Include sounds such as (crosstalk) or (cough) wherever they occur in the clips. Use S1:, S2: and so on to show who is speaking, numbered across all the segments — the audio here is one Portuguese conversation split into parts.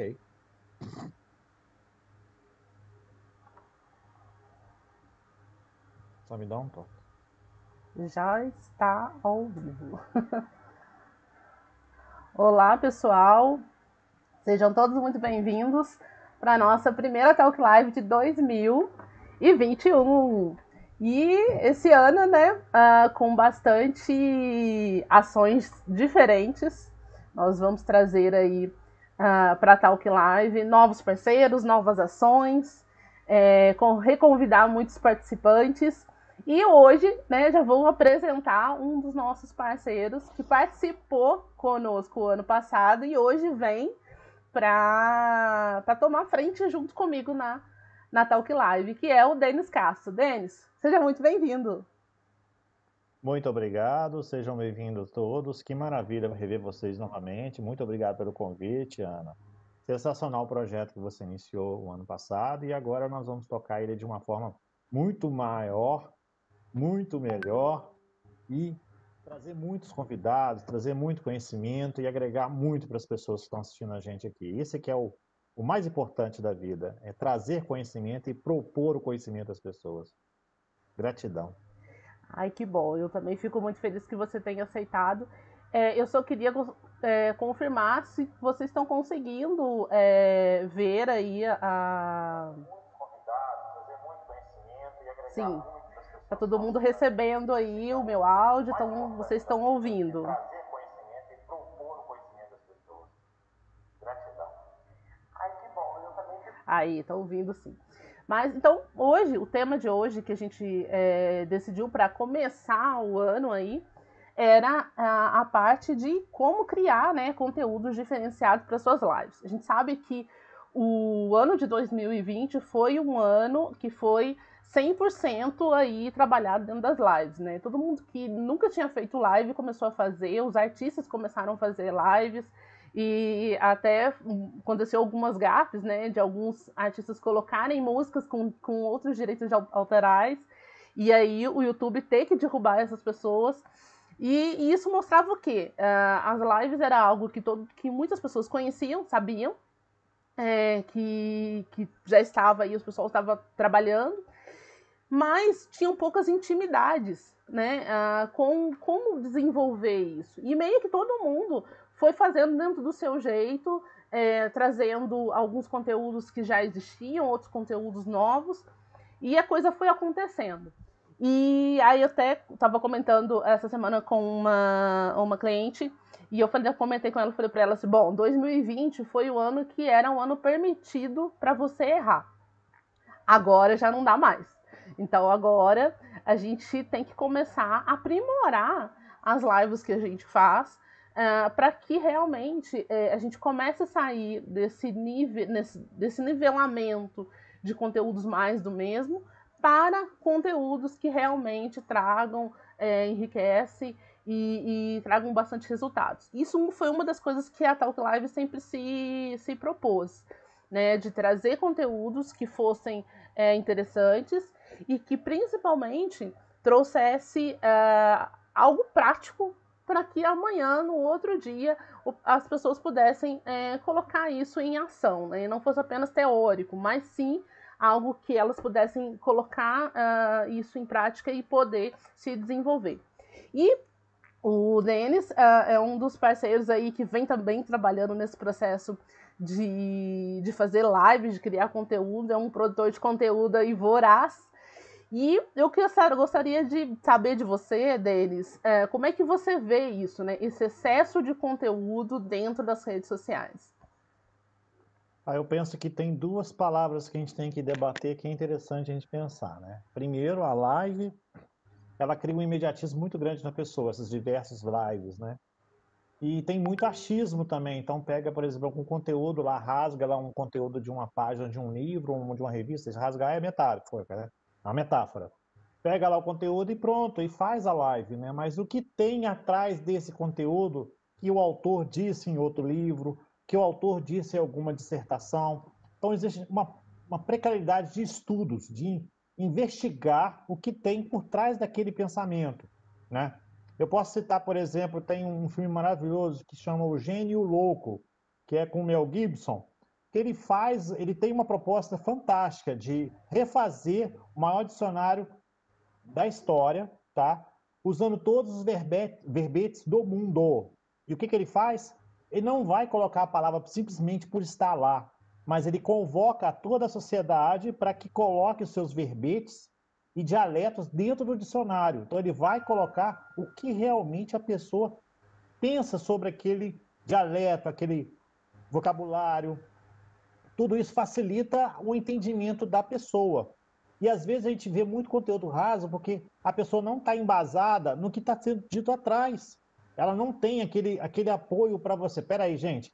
S1: Ok. Só me dá um toque.
S2: Já está ao vivo. (laughs) Olá, pessoal. Sejam todos muito bem-vindos para a nossa primeira Talk Live de 2021. E esse ano, né, uh, com bastante ações diferentes, nós vamos trazer aí uh, para a Talk Live novos parceiros, novas ações, é, com, reconvidar muitos participantes. E hoje, né, já vou apresentar um dos nossos parceiros que participou conosco o ano passado e hoje vem para tomar frente junto comigo na, na Talk Live, que é o Denis Castro. Denis, Seja muito bem-vindo.
S1: Muito obrigado, sejam bem-vindos todos. Que maravilha rever vocês novamente. Muito obrigado pelo convite, Ana. Sensacional o projeto que você iniciou o ano passado e agora nós vamos tocar ele de uma forma muito maior, muito melhor e trazer muitos convidados, trazer muito conhecimento e agregar muito para as pessoas que estão assistindo a gente aqui. Esse que é o, o mais importante da vida, é trazer conhecimento e propor o conhecimento às pessoas. Gratidão.
S2: Ai, que bom. Eu também fico muito feliz que você tenha aceitado. É, eu só queria é, confirmar se vocês estão conseguindo é, ver aí a. Sim. Tá todo mundo recebendo aí o meu áudio, então vocês estão ouvindo. Aí, estão ouvindo sim. Mas então, hoje, o tema de hoje que a gente é, decidiu para começar o ano aí era a, a, parte de como criar né, conteúdos diferenciados para suas lives. A gente sabe que o ano de 2020 foi um ano que foi 100% aí trabalhado dentro das lives, né? Todo mundo que nunca tinha feito live começou a fazer, os artistas começaram a fazer lives, e até aconteceu algumas gafes, né, de alguns artistas colocarem músicas com, com outros direitos autorais, e aí o YouTube ter que derrubar essas pessoas. E, e isso mostrava o quê? Uh, as lives era algo que, todo, que muitas pessoas conheciam, sabiam, é, que, que já estava aí, os pessoal estava trabalhando, mas tinham poucas intimidades, né, uh, com como desenvolver isso. E meio que todo mundo foi fazendo dentro do seu jeito, é, trazendo alguns conteúdos que já existiam, outros conteúdos novos, e a coisa foi acontecendo. E aí eu até estava comentando essa semana com uma, uma cliente, e eu, falei, eu comentei com ela, falei para ela assim, bom, 2020 foi o ano que era um ano permitido para você errar. Agora já não dá mais. Então agora a gente tem que começar a aprimorar as lives que a gente faz, uh, para que realmente uh, a gente comece a sair desse, nível, nesse, desse nivelamento de conteúdos mais do mesmo para conteúdos que realmente tragam, uh, enriquecem e, e, tragam bastante resultados. Isso foi uma das coisas que a Talk Live sempre se, se propôs, né, de trazer conteúdos que fossem é, interessantes e que principalmente trouxesse uh, algo prático para que amanhã, no outro dia, as pessoas pudessem é, colocar isso em ação, né? E não fosse apenas teórico, mas sim algo que elas pudessem colocar uh, isso em prática e poder se desenvolver. E o Denis uh, é um dos parceiros aí que vem também trabalhando nesse processo de, de fazer lives, de criar conteúdo, é um produtor de conteúdo aí voraz, e eu gostaria de saber de você, Denis, é, como é que você vê isso, né? Esse excesso de conteúdo dentro das redes sociais.
S1: Ah, eu penso que tem duas palavras que a gente tem que debater que é interessante a gente pensar, né? Primeiro, a live, ela cria um imediatismo muito grande na pessoa, essas diversas lives, né? E tem muito achismo também. Então, pega, por exemplo, um conteúdo lá, rasga lá um conteúdo de uma página de um livro, de uma revista, rasgar é metáfora, né? Uma metáfora. Pega lá o conteúdo e pronto, e faz a live, né? Mas o que tem atrás desse conteúdo que o autor disse em outro livro, que o autor disse em alguma dissertação. Então, existe uma, uma precariedade de estudos, de investigar o que tem por trás daquele pensamento, né? Eu posso citar, por exemplo, tem um filme maravilhoso que chama O Gênio Louco, que é com o Mel Gibson, que ele faz, ele tem uma proposta fantástica de refazer o maior dicionário da história, tá? Usando todos os verbetes do mundo. E o que, que ele faz? Ele não vai colocar a palavra simplesmente por estar lá, mas ele convoca toda a sociedade para que coloque os seus verbetes e dialetos dentro do dicionário. Então ele vai colocar o que realmente a pessoa pensa sobre aquele dialeto, aquele vocabulário. Tudo isso facilita o entendimento da pessoa. E às vezes a gente vê muito conteúdo raso porque a pessoa não está embasada no que está sendo dito atrás. Ela não tem aquele, aquele apoio para você. Pera aí, gente.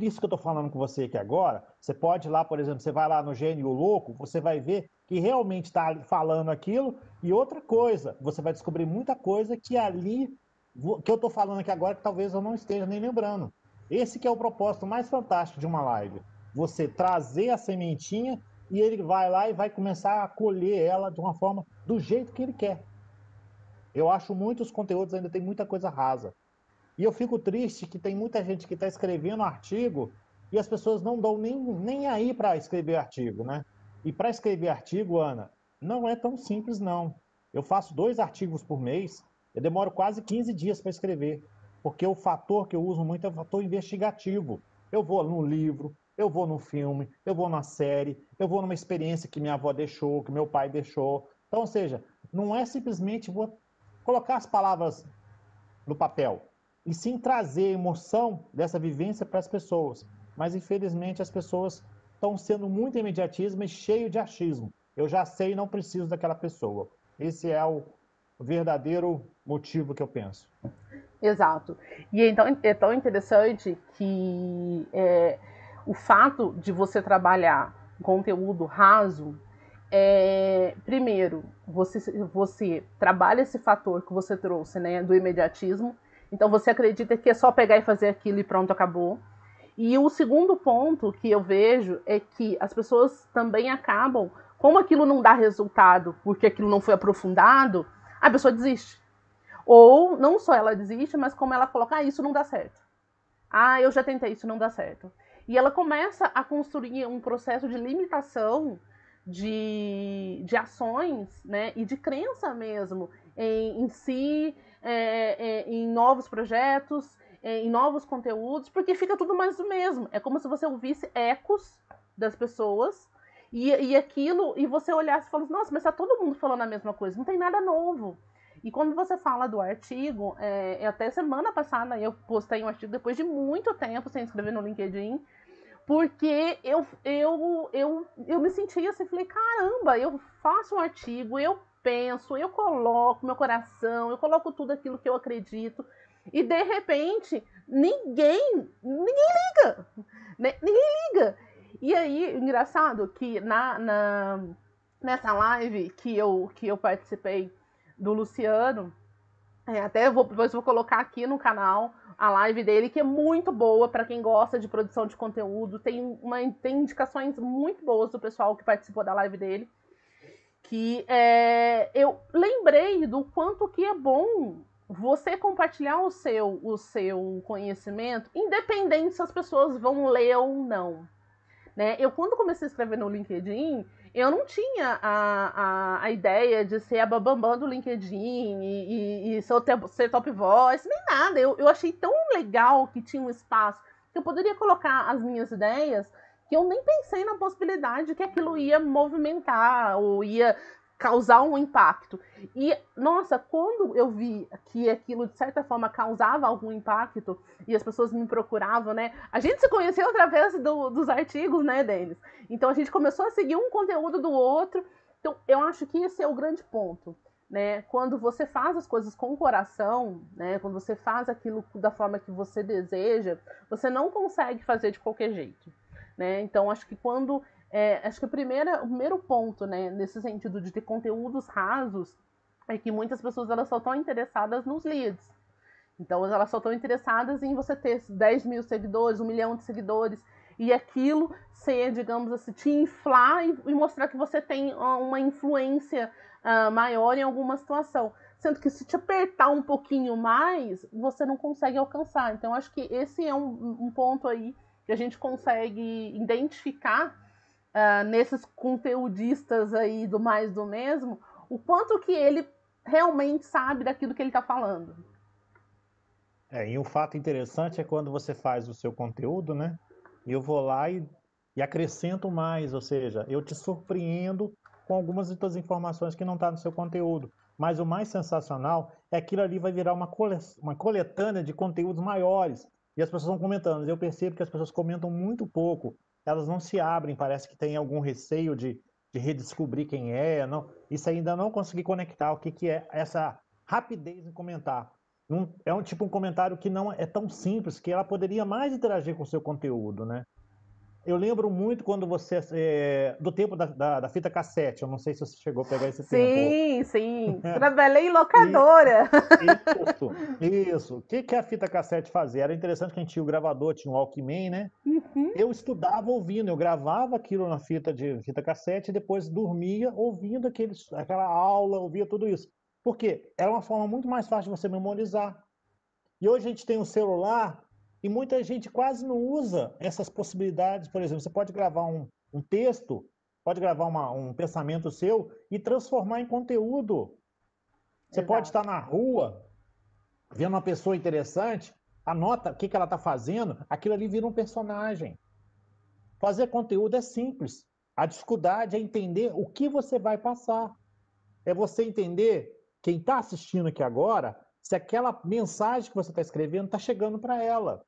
S1: Isso que eu estou falando com você aqui agora, você pode ir lá, por exemplo, você vai lá no Gênio Louco, você vai ver que realmente está falando aquilo. E outra coisa, você vai descobrir muita coisa que ali, que eu estou falando aqui agora, que talvez eu não esteja nem lembrando. Esse que é o propósito mais fantástico de uma live. Você trazer a sementinha e ele vai lá e vai começar a colher ela de uma forma do jeito que ele quer. Eu acho muitos conteúdos ainda tem muita coisa rasa. E eu fico triste que tem muita gente que está escrevendo artigo e as pessoas não dão nem, nem aí para escrever artigo, né? E para escrever artigo, Ana, não é tão simples, não. Eu faço dois artigos por mês, eu demoro quase 15 dias para escrever, porque o fator que eu uso muito é o fator investigativo. Eu vou no livro, eu vou no filme, eu vou na série, eu vou numa experiência que minha avó deixou, que meu pai deixou. Então, ou seja, não é simplesmente vou colocar as palavras no papel e sim trazer a emoção dessa vivência para as pessoas. Mas infelizmente as pessoas estão sendo muito imediatismo e cheio de achismo. Eu já sei, não preciso daquela pessoa. Esse é o verdadeiro motivo que eu penso.
S2: Exato. E então é tão interessante que é, o fato de você trabalhar conteúdo raso é, primeiro, você, você trabalha esse fator que você trouxe, né, do imediatismo, então você acredita que é só pegar e fazer aquilo e pronto, acabou. E o segundo ponto que eu vejo é que as pessoas também acabam, como aquilo não dá resultado porque aquilo não foi aprofundado, a pessoa desiste. Ou não só ela desiste, mas como ela coloca, ah, isso não dá certo. Ah, eu já tentei, isso não dá certo. E ela começa a construir um processo de limitação de, de ações né, e de crença mesmo em, em si, é, é, em novos projetos, é, em novos conteúdos, porque fica tudo mais do mesmo. É como se você ouvisse ecos das pessoas e, e aquilo, e você olhasse e falasse, nossa, mas tá todo mundo falando a mesma coisa, não tem nada novo. E quando você fala do artigo, é, até semana passada eu postei um artigo depois de muito tempo sem escrever no LinkedIn, porque eu, eu, eu, eu me sentia assim, falei, caramba, eu faço um artigo, eu penso, eu coloco meu coração, eu coloco tudo aquilo que eu acredito. E de repente, ninguém, ninguém liga. Né? Ninguém liga. E aí, engraçado que na, na, nessa live que eu, que eu participei do Luciano, é, até vou, depois vou colocar aqui no canal a live dele, que é muito boa para quem gosta de produção de conteúdo. Tem, uma, tem indicações muito boas do pessoal que participou da live dele que é, eu lembrei do quanto que é bom você compartilhar o seu, o seu conhecimento, independente se as pessoas vão ler ou não. Né? Eu, quando comecei a escrever no LinkedIn, eu não tinha a, a, a ideia de ser a babambam do LinkedIn e, e, e ser, ser, top voice, nem nada. Eu, eu achei tão legal que tinha um espaço que eu poderia colocar as minhas ideias que eu nem pensei na possibilidade de que aquilo ia movimentar ou ia causar um impacto. E, nossa, quando eu vi que aquilo, de certa forma, causava algum impacto e as pessoas me procuravam, né? A gente se conheceu através do, dos artigos, né, Denis? Então a gente começou a seguir um conteúdo do outro. Então, eu acho que esse é o grande ponto. Né? Quando você faz as coisas com o coração, né? Quando você faz aquilo da forma que você deseja, você não consegue fazer de qualquer jeito. Né? Então, acho que quando. É, acho que a primeira, o primeiro ponto, né, nesse sentido de ter conteúdos rasos, é que muitas pessoas elas só estão interessadas nos leads. Então, elas só estão interessadas em você ter 10 mil seguidores, um milhão de seguidores, e aquilo ser, digamos assim, te inflar e, e mostrar que você tem uma influência uh, maior em alguma situação. Sendo que se te apertar um pouquinho mais, você não consegue alcançar. Então, acho que esse é um, um ponto aí que a gente consegue identificar uh, nesses conteudistas aí do mais do mesmo, o quanto que ele realmente sabe daquilo que ele está falando.
S1: É, e um fato interessante é quando você faz o seu conteúdo, né? Eu vou lá e, e acrescento mais, ou seja, eu te surpreendo com algumas das informações que não está no seu conteúdo. Mas o mais sensacional é que aquilo ali vai virar uma, cole, uma coletânea de conteúdos maiores. E as pessoas vão comentando. Eu percebo que as pessoas comentam muito pouco. Elas não se abrem, parece que tem algum receio de, de redescobrir quem é. Não, isso ainda não consegui conectar o que, que é essa rapidez em comentar. É um tipo um comentário que não é tão simples, que ela poderia mais interagir com o seu conteúdo, né? Eu lembro muito quando você. É, do tempo da, da, da, fita cassete. Eu não sei se você chegou a pegar esse
S2: sim,
S1: tempo.
S2: Sim, (laughs) sim. Trabalhei em locadora.
S1: Isso, isso. O que, que a fita cassete fazia? Era interessante que a gente tinha o gravador, tinha o Walkman, né? Uhum. Eu estudava ouvindo, eu gravava aquilo na fita de fita cassete e depois dormia ouvindo aqueles, aquela aula, ouvia tudo isso. Por quê? Era uma forma muito mais fácil de você memorizar. E hoje a gente tem um celular e muita gente quase não usa essas possibilidades. Por exemplo, você pode gravar um, um texto, pode gravar uma, um pensamento seu e transformar em conteúdo. Você Exato. pode estar na rua, vendo uma pessoa interessante, anota o que, que ela está fazendo, aquilo ali vira um personagem. Fazer conteúdo é simples. A dificuldade é entender o que você vai passar. É você entender, quem está assistindo aqui agora, se aquela mensagem que você está escrevendo está chegando para ela.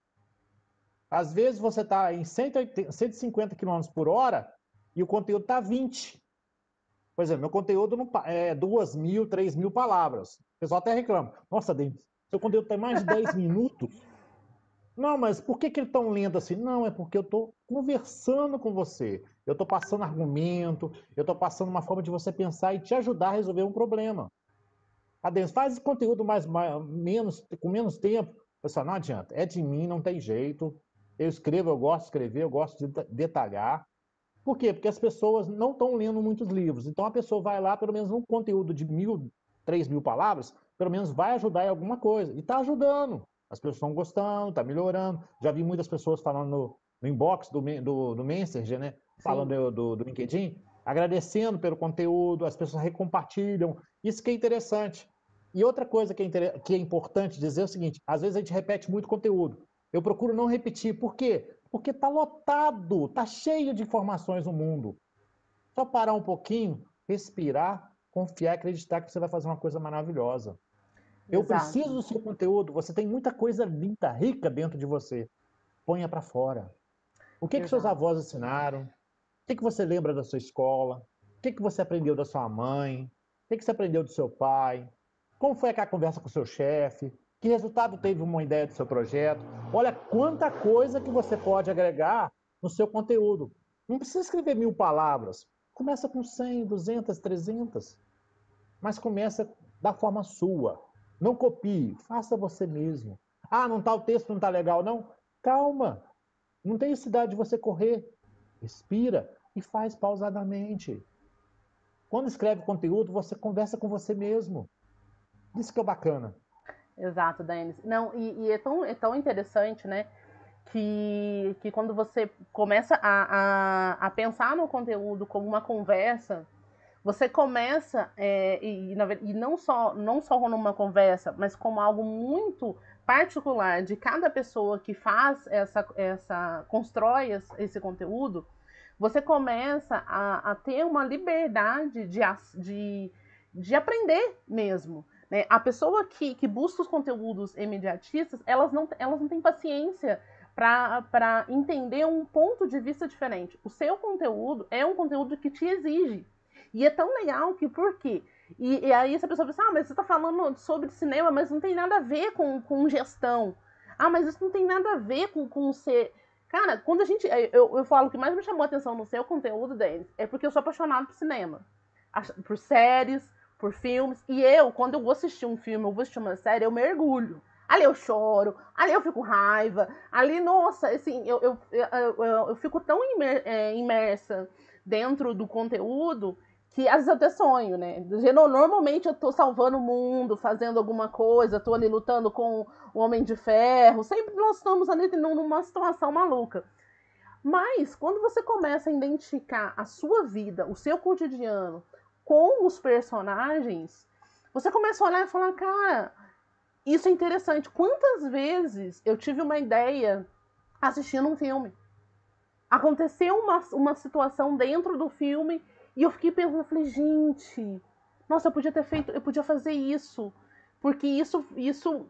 S1: Às vezes você está em 180, 150 km por hora e o conteúdo está 20. Por exemplo, meu conteúdo não, é 2 mil, 3 mil palavras. O pessoal até reclama. Nossa, Denis, seu conteúdo tem mais de 10 (laughs) minutos. Não, mas por que, que ele tão lento assim? Não, é porque eu estou conversando com você. Eu estou passando argumento, eu estou passando uma forma de você pensar e te ajudar a resolver um problema. Adeus, faz conteúdo mais, mais menos, com menos tempo. Pessoal, não adianta. É de mim, não tem jeito. Eu escrevo, eu gosto de escrever, eu gosto de detalhar. Por quê? Porque as pessoas não estão lendo muitos livros. Então a pessoa vai lá, pelo menos um conteúdo de mil, três mil palavras, pelo menos vai ajudar em alguma coisa. E está ajudando. As pessoas estão gostando, está melhorando. Já vi muitas pessoas falando no, no inbox do, do, do Messenger, né? Falando do, do, do LinkedIn, agradecendo pelo conteúdo, as pessoas recompartilham. Isso que é interessante. E outra coisa que é, que é importante dizer é o seguinte: às vezes a gente repete muito conteúdo. Eu procuro não repetir. Por quê? Porque está lotado, está cheio de informações no mundo. Só parar um pouquinho, respirar, confiar e acreditar que você vai fazer uma coisa maravilhosa. Eu Exato. preciso do seu conteúdo. Você tem muita coisa linda, rica dentro de você. Ponha para fora. O que, que seus avós ensinaram? O que, que você lembra da sua escola? O que, que você aprendeu da sua mãe? O que, que você aprendeu do seu pai? Como foi aquela conversa com o seu chefe? Que resultado teve uma ideia do seu projeto? Olha quanta coisa que você pode agregar no seu conteúdo. Não precisa escrever mil palavras. Começa com 100, 200, 300. Mas começa da forma sua. Não copie, faça você mesmo. Ah, não está o texto, não está legal, não? Calma. Não tem necessidade de você correr. Respira e faz pausadamente. Quando escreve conteúdo, você conversa com você mesmo. Isso que é bacana.
S2: Exato, Denis. Não, e, e, é, tão, é tão interessante, né? Que, que quando você começa a, a, a pensar no conteúdo como uma conversa, você começa, é, e, e não, só, não só numa conversa, mas como algo muito particular de cada pessoa que faz essa, essa constrói esse conteúdo, você começa a, a ter uma liberdade de, de, de aprender mesmo. Né? A pessoa que, que busca os conteúdos imediatistas, elas não, elas não têm paciência para entender um ponto de vista diferente. O seu conteúdo é um conteúdo que te exige. E é tão legal que, por quê? E, e aí essa pessoa pensa, ah, mas você está falando sobre cinema, mas não tem nada a ver com, com gestão. Ah, mas isso não tem nada a ver com, com ser... Cara, quando a gente... Eu, eu falo que mais me chamou a atenção no seu conteúdo, Denis, é porque eu sou apaixonado por cinema. Por séries, por filmes. E eu, quando eu vou assistir um filme, eu vou assistir uma série, eu mergulho. Ali eu choro, ali eu fico raiva, ali, nossa, assim, eu, eu, eu, eu, fico tão imer, é, imersa dentro do conteúdo que às vezes eu até sonho, né? Normalmente eu tô salvando o mundo, fazendo alguma coisa, tô ali lutando com o Homem de Ferro, sempre nós estamos ali numa situação maluca. Mas quando você começa a identificar a sua vida, o seu cotidiano com os personagens, você começa a olhar e falar, cara, isso é interessante. Quantas vezes eu tive uma ideia assistindo um filme? Aconteceu uma, uma situação dentro do filme e eu fiquei pensando, falei, gente, nossa, eu podia ter feito, eu podia fazer isso. Porque isso, isso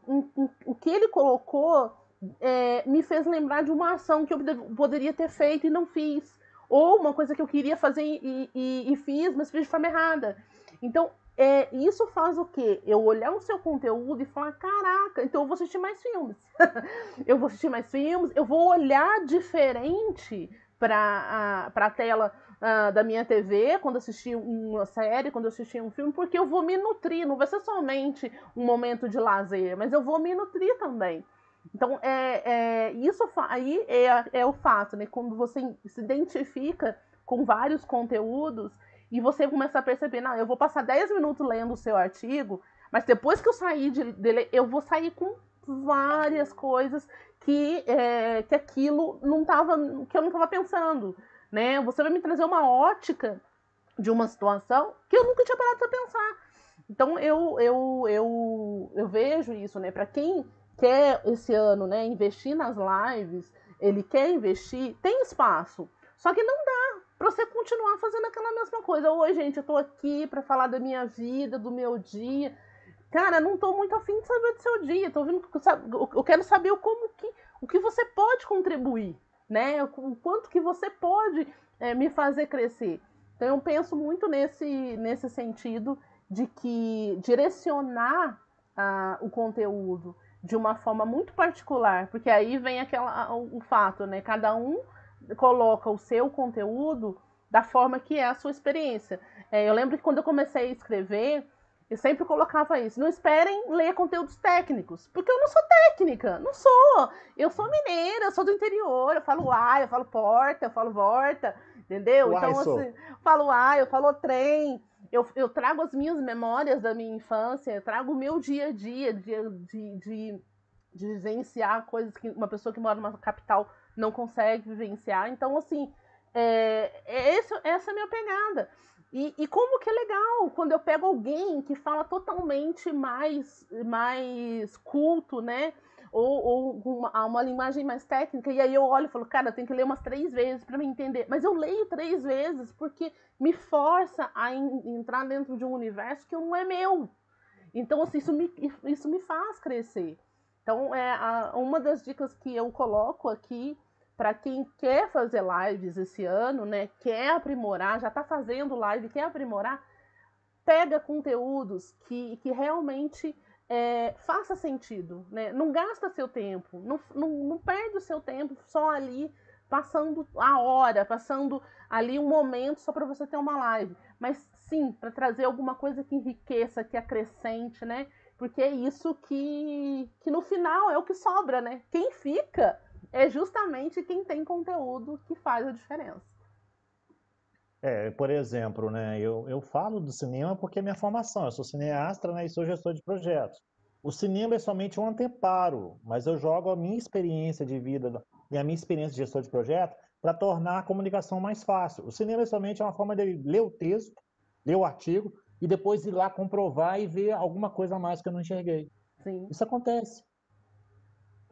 S2: o que ele colocou é, me fez lembrar de uma ação que eu poderia ter feito e não fiz. Ou uma coisa que eu queria fazer e, e, e fiz, mas fiz de forma errada. Então, é, isso faz o quê? Eu olhar o seu conteúdo e falar: caraca, então eu vou assistir mais filmes. (laughs) eu vou assistir mais filmes, eu vou olhar diferente para a tela uh, da minha TV quando assistir uma série, quando assistir um filme, porque eu vou me nutrir. Não vai ser somente um momento de lazer, mas eu vou me nutrir também. Então, é, é, isso aí é, é o fato, né? Quando você se identifica com vários conteúdos e você começa a perceber, não, eu vou passar 10 minutos lendo o seu artigo, mas depois que eu sair de, dele, eu vou sair com várias coisas que, é, que aquilo não tava, que eu não estava pensando, né? Você vai me trazer uma ótica de uma situação que eu nunca tinha parado para pensar. Então eu, eu, eu, eu vejo isso, né? Para quem quer esse ano, né, investir nas lives, ele quer investir, tem espaço. Só que não dá para você continuar fazendo aquela mesma coisa. Oi, gente, eu tô aqui para falar da minha vida, do meu dia. Cara, não tô muito afim de saber do seu dia. Tô vendo, eu quero saber como que, o que você pode contribuir, né? O quanto que você pode é, me fazer crescer. Então eu penso muito nesse, nesse sentido de que direcionar ah, o conteúdo de uma forma muito particular, porque aí vem aquela, o, o fato, né? Cada um coloca o seu conteúdo da forma que é a sua experiência. É, eu lembro que quando eu comecei a escrever, eu sempre colocava isso. Não esperem ler conteúdos técnicos, porque eu não sou técnica, não sou. Eu sou mineira, eu sou do interior, eu falo ai, eu falo porta, eu falo volta, entendeu?
S1: Uai,
S2: então, assim, eu falo ai, eu falo trem eu, eu trago as minhas memórias da minha infância, trago o meu dia a dia de, de, de, de vivenciar coisas que uma pessoa que mora numa capital não consegue vivenciar. Então, assim, é, é esse, essa é a minha pegada. E, e, como que é legal quando eu pego alguém que fala totalmente mais, mais culto, né? Ou, ou uma, uma linguagem mais técnica, e aí eu olho e falo, cara, eu tenho que ler umas três vezes para me entender. Mas eu leio três vezes porque me força a in, entrar dentro de um universo que não é meu. Então, assim, isso me, isso me faz crescer. Então, é a, uma das dicas que eu coloco aqui para quem quer fazer lives esse ano, né, quer aprimorar, já está fazendo live, quer aprimorar, pega conteúdos que, que realmente é, faça sentido, né? Não gasta seu tempo, não, não, não perde o seu tempo só ali passando a hora, passando ali um momento só para você ter uma live, mas sim para trazer alguma coisa que enriqueça, que acrescente, né? Porque é isso que, que no final é o que sobra, né? Quem fica é justamente quem tem conteúdo que faz a diferença.
S1: É, por exemplo, né, eu, eu falo do cinema porque é minha formação, eu sou cineasta né, e sou gestor de projetos. O cinema é somente um anteparo, mas eu jogo a minha experiência de vida e a minha experiência de gestor de projeto para tornar a comunicação mais fácil. O cinema é somente uma forma de ler o texto, ler o artigo e depois ir lá comprovar e ver alguma coisa a mais que eu não enxerguei.
S2: Sim.
S1: Isso acontece.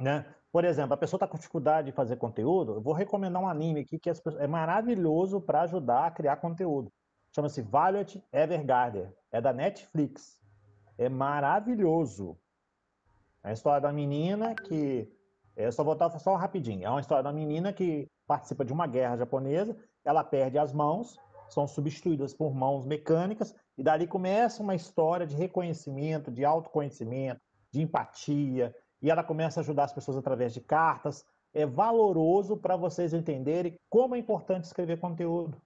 S1: Né? Por exemplo, a pessoa está com dificuldade de fazer conteúdo, eu vou recomendar um anime aqui que é maravilhoso para ajudar a criar conteúdo. Chama-se Violet Evergarden. É da Netflix. É maravilhoso. É a história da menina que. É só voltar só rapidinho. É uma história da menina que participa de uma guerra japonesa. Ela perde as mãos, são substituídas por mãos mecânicas, e dali começa uma história de reconhecimento, de autoconhecimento, de empatia, e ela começa a ajudar as pessoas através de cartas. É valoroso para vocês entenderem como é importante escrever conteúdo.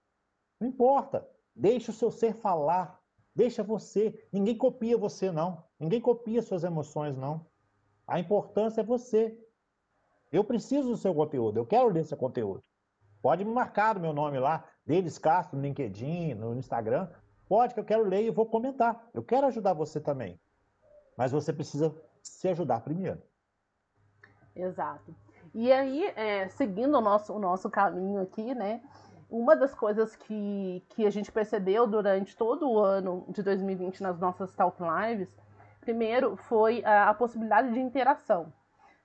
S1: Não importa, deixe o seu ser falar, deixa você. Ninguém copia você, não. Ninguém copia suas emoções, não. A importância é você. Eu preciso do seu conteúdo, eu quero ler seu conteúdo. Pode me marcar o meu nome lá, Denis Castro, no LinkedIn, no Instagram. Pode, que eu quero ler e vou comentar. Eu quero ajudar você também. Mas você precisa se ajudar primeiro.
S2: Exato. E aí, é, seguindo o nosso, o nosso caminho aqui, né? Uma das coisas que, que a gente percebeu durante todo o ano de 2020 nas nossas Talk Lives, primeiro foi a, a possibilidade de interação.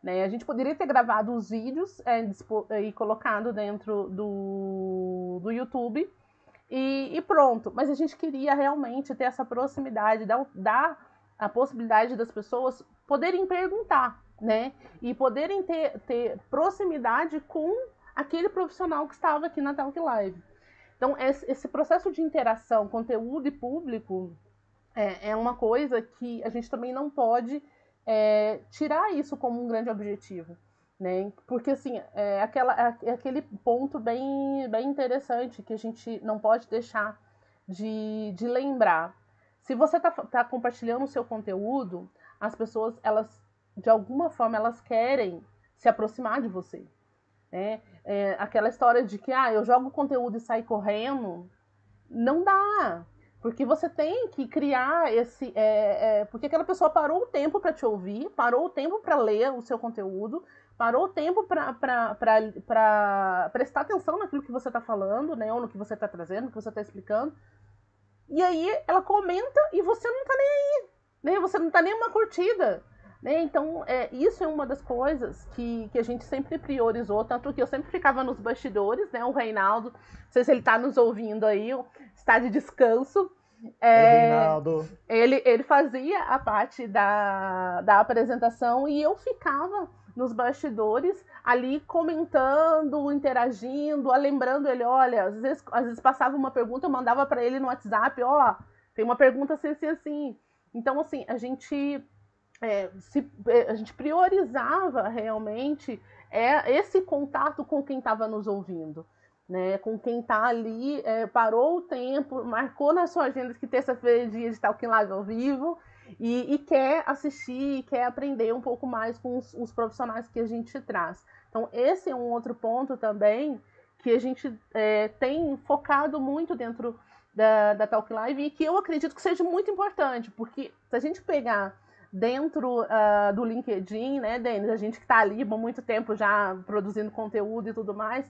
S2: Né? A gente poderia ter gravado os vídeos é, e colocado dentro do, do YouTube e, e, pronto. Mas a gente queria realmente ter essa proximidade, dar, dar a possibilidade das pessoas poderem perguntar, né? E poderem ter, ter proximidade com aquele profissional que estava aqui na Talk Live. Então, esse processo de interação, conteúdo e público, é, é uma coisa que a gente também não pode é, tirar isso como um grande objetivo. Né? Porque, assim, é, aquela, é aquele ponto bem, bem interessante que a gente não pode deixar de, de lembrar. Se você está tá compartilhando o seu conteúdo, as pessoas, elas, de alguma forma, elas querem se aproximar de você. Né? É, aquela história de que ah, eu jogo conteúdo e saio correndo, não dá. Porque você tem que criar esse. É, é, porque aquela pessoa parou o tempo para te ouvir, parou o tempo para ler o seu conteúdo, parou o tempo para prestar atenção naquilo que você está falando, né? Ou no que você está trazendo, no que você está explicando. E aí ela comenta e você não está nem aí. Né? Você não está nem uma curtida. Né? Então, é, isso é uma das coisas que, que a gente sempre priorizou, tanto que eu sempre ficava nos bastidores, né? O Reinaldo, não sei se ele está nos ouvindo aí, está de descanso.
S1: É, Reinaldo.
S2: Ele, ele fazia a parte da, da apresentação e eu ficava nos bastidores, ali comentando, interagindo, lembrando ele, olha, às vezes, às vezes passava uma pergunta, eu mandava para ele no WhatsApp, ó, oh, tem uma pergunta assim, assim, assim. Então, assim, a gente é, se, é, a gente priorizava realmente é, esse contato com quem estava nos ouvindo. Né, com quem está ali, é, parou o tempo, marcou na sua agenda que terça-feira é dia de Talking Live ao vivo e, e, quer assistir, quer aprender um pouco mais com os, os, profissionais que a gente traz. Então, esse é um outro ponto também que a gente é, tem focado muito dentro da, da Talk Live e que eu acredito que seja muito importante, porque se a gente pegar dentro uh, do LinkedIn, né, Denis? A gente que está ali há muito tempo já produzindo conteúdo e tudo mais,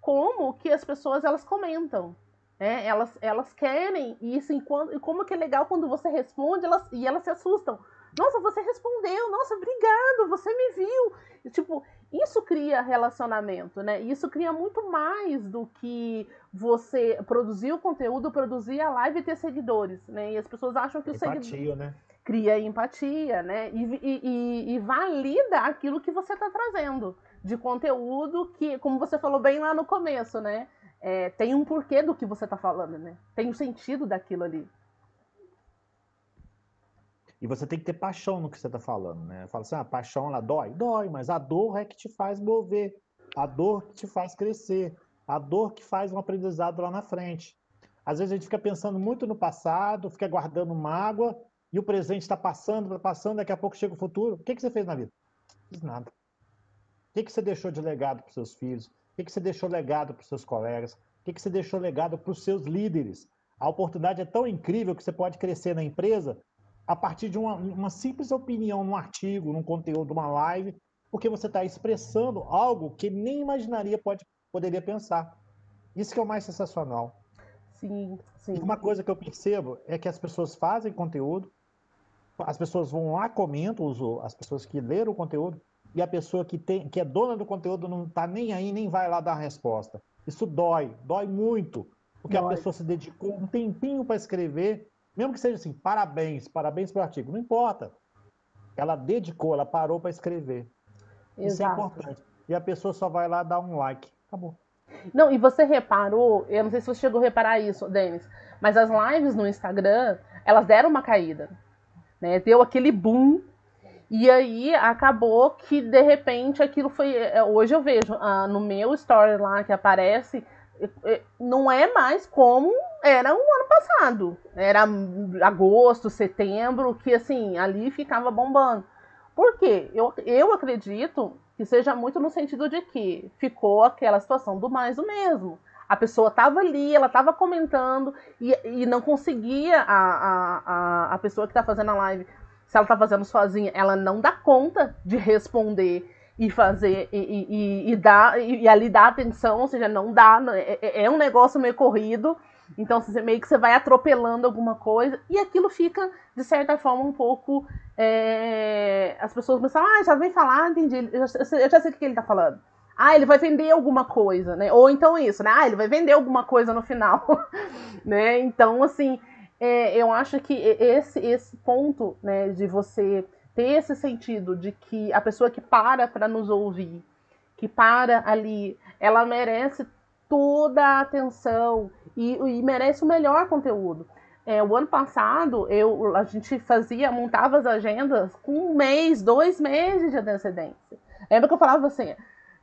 S2: como que as pessoas elas comentam, né? Elas, elas querem isso e, quando, e como que é legal quando você responde elas, e elas se assustam. Nossa, você respondeu, nossa, obrigado, você me viu. E, tipo, isso cria relacionamento, né? Isso cria muito mais do que você produzir o conteúdo, produzir a live e ter seguidores, né? E as pessoas acham que o seguidor...
S1: né?
S2: Cria empatia, né? E, e, e, valida aquilo que você está trazendo de conteúdo que, como você falou bem lá no começo, né? É, tem um porquê do que você está falando, né? Tem um sentido daquilo ali.
S1: E você tem que ter paixão no que você está falando, né? Fala assim, a ah, paixão ela dói? Dói, mas a dor é que te faz mover. A dor que te faz crescer. A dor que faz um aprendizado lá na frente. Às vezes a gente fica pensando muito no passado, fica guardando mágoa, e o presente está passando, está passando, daqui a pouco chega o futuro. O que, que você fez na vida? Não fiz nada. O que, que você deixou de legado para os seus filhos? O que, que você deixou legado para os seus colegas? O que, que você deixou legado para os seus líderes? A oportunidade é tão incrível que você pode crescer na empresa a partir de uma, uma simples opinião num artigo, num conteúdo, numa live, porque você está expressando algo que nem imaginaria pode, poderia pensar. Isso que é o mais sensacional.
S2: Sim, sim.
S1: E uma coisa que eu percebo é que as pessoas fazem conteúdo, as pessoas vão lá, comentam, as pessoas que leram o conteúdo, e a pessoa que, tem, que é dona do conteúdo não está nem aí, nem vai lá dar a resposta. Isso dói, dói muito, porque dói. a pessoa se dedicou um tempinho para escrever, mesmo que seja assim, parabéns, parabéns pelo artigo, não importa. Ela dedicou, ela parou para escrever. Exato. Isso é importante. E a pessoa só vai lá dar um like. Acabou.
S2: Não, e você reparou, eu não sei se você chegou a reparar isso, Denis, mas as lives no Instagram, elas deram uma caída né? Deu aquele boom e aí acabou que de repente aquilo foi. É, hoje eu vejo ah, no meu story lá que aparece, não é mais como era o ano passado. Era agosto, setembro, que assim, ali ficava bombando. Por quê? Eu, eu acredito que seja muito no sentido de que ficou aquela situação do mais do mesmo. A pessoa estava ali, ela estava comentando e, e não conseguia, a, a, a, pessoa que está fazendo a live, se ela está fazendo sozinha, ela não dá conta de responder. e fazer e, e, e dar e, e, ali dar atenção, ou seja, não dá, é, é, é um negócio meio corrido, então você meio que você vai atropelando alguma coisa e aquilo fica de certa forma um pouco é, as pessoas pensam, ah, já vem falar, entendi, eu já, eu já sei o que ele tá falando. Ah, ele vai vender alguma coisa, né? Ou então isso, né? Ah, ele vai vender alguma coisa no final, (laughs) né? Então, assim, é, eu acho que esse, esse ponto, né, de você ter esse sentido de que a pessoa que para para nos ouvir, que para ali, ela merece toda a atenção e, e merece o melhor conteúdo. É, o ano passado eu, a gente fazia, montava as agendas com um mês, dois meses de antecedência. Lembra que eu falava assim,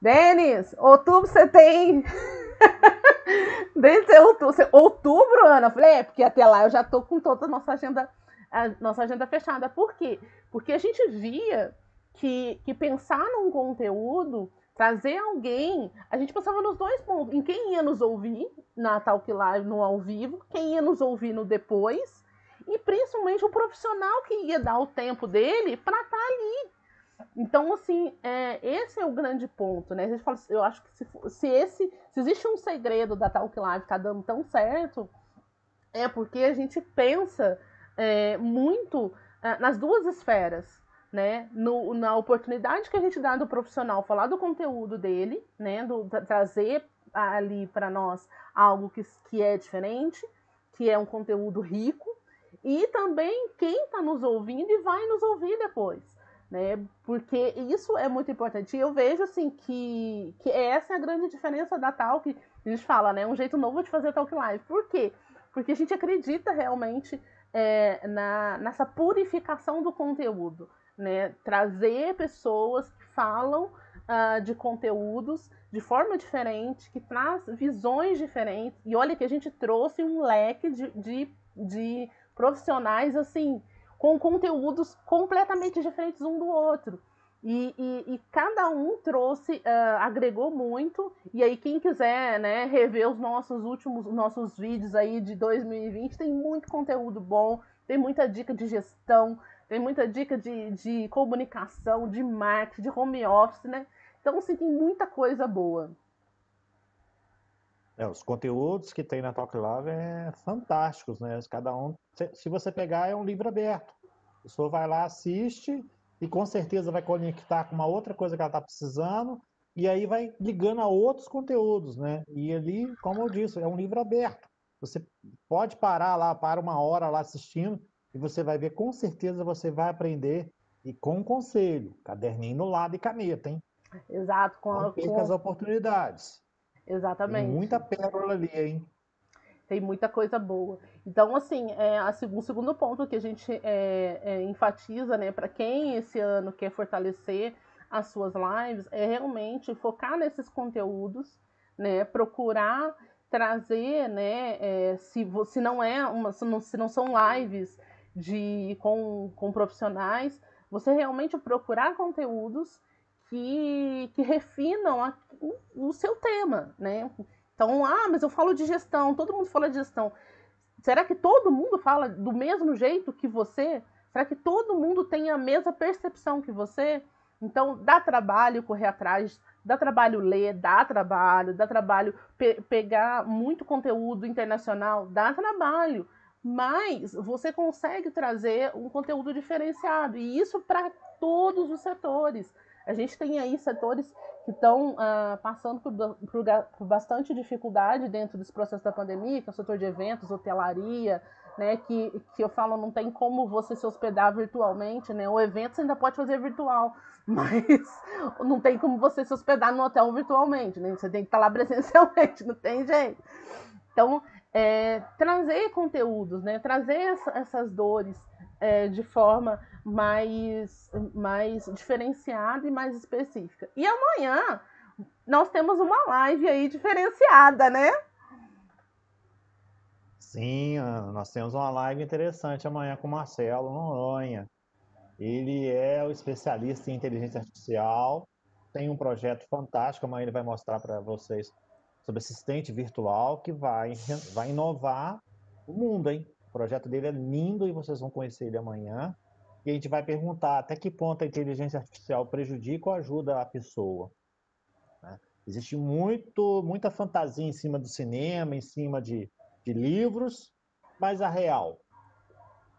S2: Denis, outubro você tem. (laughs) Desde outubro, outubro, Ana. Eu falei, é, porque até lá eu já tô com toda a nossa agenda, a nossa agenda fechada. Por quê? Porque a gente via que, que pensar num conteúdo, trazer alguém, a gente pensava nos dois pontos, em quem ia nos ouvir na Talk Live, no ao vivo, quem ia nos ouvir no depois, e principalmente o profissional que ia dar o tempo dele para estar tá ali. Então, assim, é, esse é o grande ponto, né? A gente fala, eu acho que se, se esse, se existe um segredo da Talk Live tá dando tão certo, é porque a gente pensa é, muito é, nas duas esferas, né? No, na oportunidade que a gente dá do profissional falar do conteúdo dele, né? Do, trazer ali para nós algo que, que é diferente, que é um conteúdo rico, e também quem está nos ouvindo e vai nos ouvir depois. Né? Porque isso é muito importante. E eu vejo assim que, que essa é a grande diferença da Talk. A gente fala, né? Um jeito novo de fazer Talk Live. Por quê? Porque a gente acredita realmente é, na, nessa purificação do conteúdo, né? Trazer pessoas que falam uh, de conteúdos de forma diferente, que traz visões diferentes. E olha que a gente trouxe um leque de, de, de profissionais assim com conteúdos completamente diferentes um do outro. E, e, e, cada um trouxe, uh, agregou muito. E aí, quem quiser né, rever os nossos últimos nossos vídeos aí de 2020, tem muito conteúdo bom, tem muita dica de gestão, tem muita dica de, de comunicação, de marketing, de home office, né? Então, assim, tem muita coisa boa.
S1: É, os conteúdos que tem na Talk Love é fantásticos, né? Cada um, se você pegar, é um livro aberto. A pessoa vai lá, assiste e com certeza vai conectar com uma outra coisa que ela está precisando e aí vai ligando a outros conteúdos, né? E ali, como eu disse, é um livro aberto. Você pode parar lá, para uma hora lá assistindo e você vai ver, com certeza você vai aprender e com conselho, caderninho no lado e caneta, hein?
S2: Exato. Com,
S1: Não perca com... as oportunidades.
S2: Exatamente.
S1: Tem muita pérola ali, hein?
S2: Tem muita coisa boa. Então, assim, é, a, o segundo ponto que a gente é, é, enfatiza, né, para quem esse ano quer fortalecer as suas lives, é realmente focar nesses conteúdos, né, procurar trazer, né, é, se, se não é uma, se não, se não são lives de com, com profissionais, você realmente procurar conteúdos que, que refinam a, o, o seu tema, né? Então, ah, mas eu falo de gestão, todo mundo fala de gestão. Será que todo mundo fala do mesmo jeito que você? Será que todo mundo tem a mesma percepção que você? Então, dá trabalho correr atrás, dá trabalho ler, dá trabalho, dá trabalho pe pegar muito conteúdo internacional, dá trabalho. Mas você consegue trazer um conteúdo diferenciado, e isso para todos os setores. A gente tem aí setores que estão ah, passando por, por, por, bastante dificuldade dentro desse processo da pandemia, que é o setor de eventos, hotelaria, né, que, que eu falo, não tem como você se hospedar virtualmente, né, o evento você ainda pode fazer virtual, (laughs) mas não tem como você se hospedar no hotel virtualmente, né, você tem que estar lá presencialmente, (laughs) não tem jeito. Então, é, trazer conteúdos, né, trazer essa, essas dores é, de forma mais, mais diferenciada e mais específica. E amanhã nós temos uma live aí diferenciada, né?
S1: Sim, nós temos uma live interessante amanhã com o Marcelo Noronha. Ele é o especialista em inteligência artificial, tem um projeto fantástico, amanhã ele vai mostrar para vocês sobre assistente virtual que vai, vai inovar o mundo, hein? O projeto dele é lindo e vocês vão conhecer ele amanhã. e a gente vai perguntar até que ponto a inteligência artificial prejudica ou ajuda a pessoa. Né? Existe muito, muita fantasia em cima do cinema, em cima de, de livros, mas a real.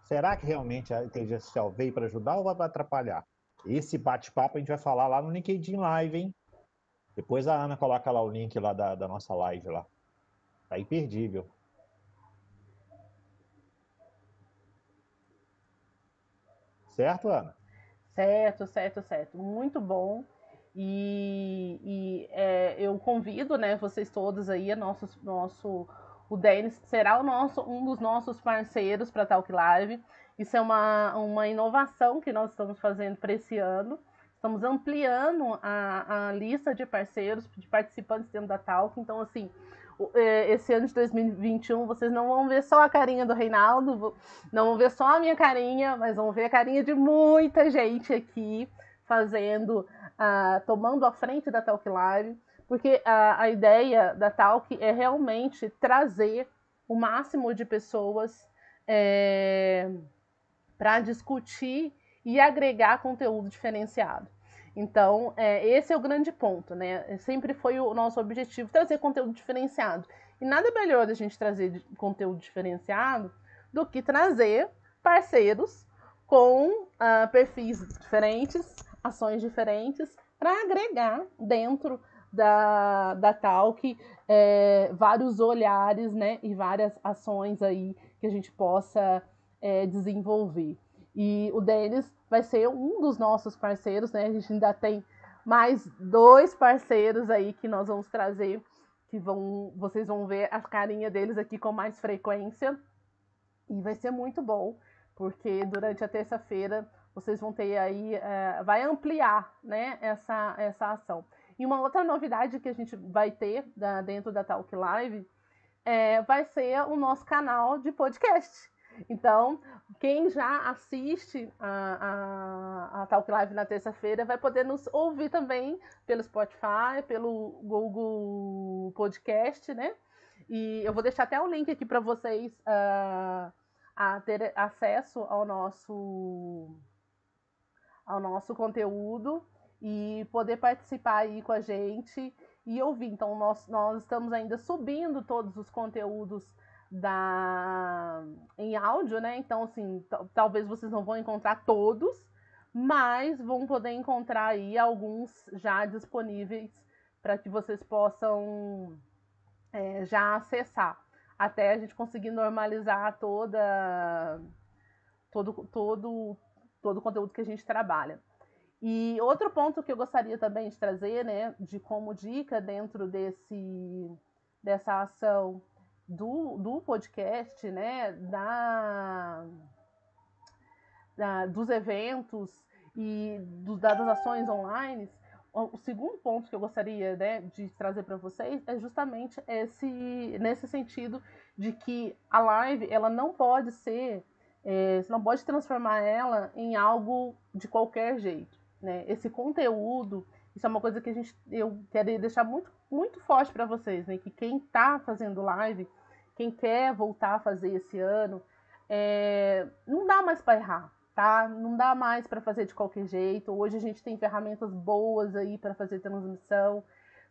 S1: Será que realmente a inteligência artificial veio para ajudar ou vai atrapalhar? Esse bate-papo a gente vai falar lá no LinkedIn Live, hein? Depois a Ana coloca lá o link lá da, da nossa live lá. Tá imperdível. Certo, Ana?
S2: Certo, certo, certo. Muito bom. E, e é, eu convido, né, vocês todos aí, a nosso, nosso, o Denis será o nosso, um dos nossos parceiros para Talk Live. Isso é uma, uma inovação que nós estamos fazendo para esse ano. Estamos ampliando a, a lista de parceiros, de participantes dentro da Talk. Então, assim, é, esse ano de 2021 vocês não vão ver só a carinha do Reinaldo, não vão ver só a minha carinha, mas vão ver a carinha de muita gente aqui fazendo, uh, tomando a frente da Talk Live, porque a, a ideia da Talk é realmente trazer o máximo de pessoas é, para discutir e agregar conteúdo diferenciado. Então, é, esse é o grande ponto, né? Sempre foi o nosso objetivo trazer conteúdo diferenciado. E nada melhor da gente trazer conteúdo diferenciado do que trazer parceiros com uh, perfis diferentes, ações diferentes, para agregar dentro da, da Talk é, vários olhares né, e várias ações aí que a gente possa é, desenvolver. E o Denis vai ser um dos nossos parceiros, né? A gente ainda tem mais dois parceiros aí que nós vamos trazer, que vão, vocês vão ver a carinha deles aqui com mais frequência. E vai ser muito bom, porque durante a terça-feira vocês vão ter aí, é, vai ampliar, né, essa, essa ação. E uma outra novidade que a gente vai ter da, dentro da Talk Live é, vai ser o nosso canal de podcast. Então, quem já assiste a, a, a Talk Live na terça-feira vai poder nos ouvir também pelo Spotify, pelo Google Podcast, né? E eu vou deixar até o link aqui para vocês uh, a ter acesso ao nosso ao nosso conteúdo e poder participar aí com a gente e ouvir. Então, nós, nós estamos ainda subindo todos os conteúdos da em áudio, né? Então, assim, talvez vocês não vão encontrar todos, mas vão poder encontrar aí alguns já disponíveis para que vocês possam é, já acessar, até a gente conseguir normalizar toda todo todo todo o conteúdo que a gente trabalha. E outro ponto que eu gostaria também de trazer, né, de como dica dentro desse dessa ação do, do podcast, né, da, da dos eventos e do, das ações online, o segundo ponto que eu gostaria né, de trazer para vocês é justamente esse nesse sentido de que a live ela não pode ser é, você não pode transformar ela em algo de qualquer jeito né? esse conteúdo isso é uma coisa que a gente eu quero deixar muito muito forte para vocês né que quem está fazendo live quem quer voltar a fazer esse ano, é, não dá mais para errar, tá? Não dá mais para fazer de qualquer jeito. Hoje a gente tem ferramentas boas aí para fazer transmissão,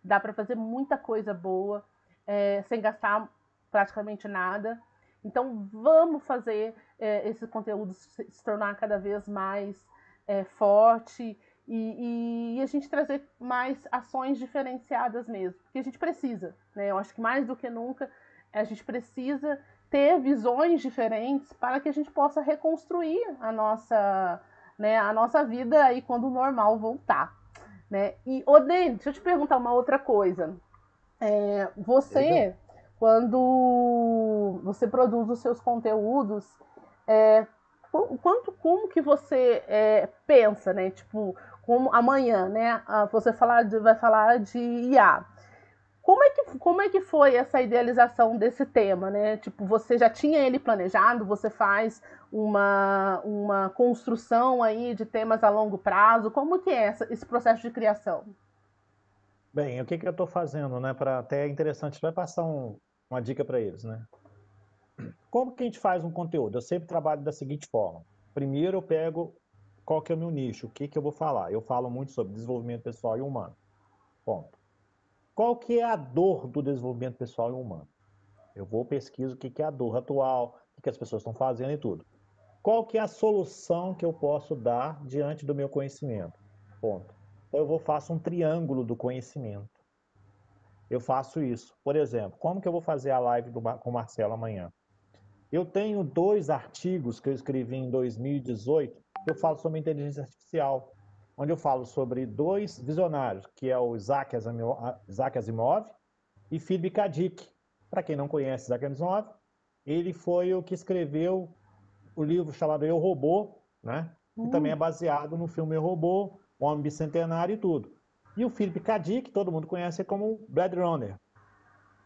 S2: dá para fazer muita coisa boa é, sem gastar praticamente nada. Então vamos fazer é, esse conteúdo se, se, tornar cada vez mais é, forte e, e, e, a gente trazer mais ações diferenciadas mesmo, porque a gente precisa, né? Eu acho que mais do que nunca a gente precisa ter visões diferentes para que a gente possa reconstruir a nossa, né, a nossa vida aí quando o normal voltar. Né? E, Odene, deixa eu te perguntar uma outra coisa. É, você, quando você produz os seus conteúdos, é, quanto, como que você é, pensa, né? Tipo, como amanhã, né? Ah, você falar de, vai falar de IA. Como é, que, como é que foi essa idealização desse tema, né? Tipo, você já tinha ele planejado, você faz uma, uma construção aí de temas a longo prazo, como que é essa, esse processo de criação?
S1: Bem, o que, que eu estou fazendo, né? Para até é interessante, vai passar um, uma dica para eles, né? Como que a gente faz um conteúdo? Eu sempre trabalho da seguinte forma. Primeiro eu pego qual que é o meu nicho, o que, que eu vou falar. Eu falo muito sobre desenvolvimento pessoal e humano. Ponto. Qual que é a dor do desenvolvimento pessoal e humano? Eu vou pesquiso o que, é a dor atual, o que as pessoas estão fazendo e tudo. Qual que é a solução que eu posso dar diante do meu conhecimento? Ponto. Então eu vou faço um triângulo do conhecimento. Eu faço isso. Por exemplo, como que eu vou fazer a live do, com o Marcelo amanhã? Eu tenho dois artigos que eu escrevi em 2018 que eu falo sobre inteligência artificial, onde eu falo sobre dois visionários, que é o Isaac Asimov e Philip K. Dick. Para quem não conhece Isaac Asimov, ele foi o que escreveu o livro chamado Eu Robô, né? que também é hum. baseado no filme Eu Robô, o Homem Bicentenário e tudo. E o Philip K. Dick, todo mundo conhece como Blade Runner.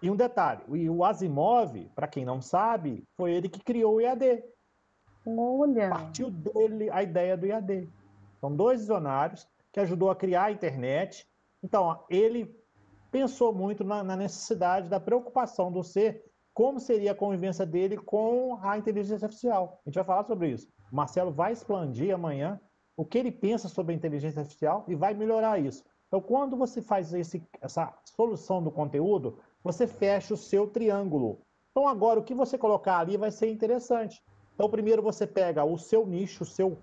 S1: E um detalhe, o Asimov, para quem não sabe, foi ele que criou o IAD.
S2: Olha!
S1: Partiu dele a ideia do IAD. São dois visionários que ajudou a criar a internet. Então, ele pensou muito na, na necessidade da preocupação do ser, como seria a convivência dele com a inteligência artificial. A gente vai falar sobre isso. O Marcelo vai expandir amanhã o que ele pensa sobre a inteligência artificial e vai melhorar isso. Então, quando você faz esse, essa solução do conteúdo, você fecha o seu triângulo. Então, agora, o que você colocar ali vai ser interessante. Então, primeiro você pega o seu nicho, o seu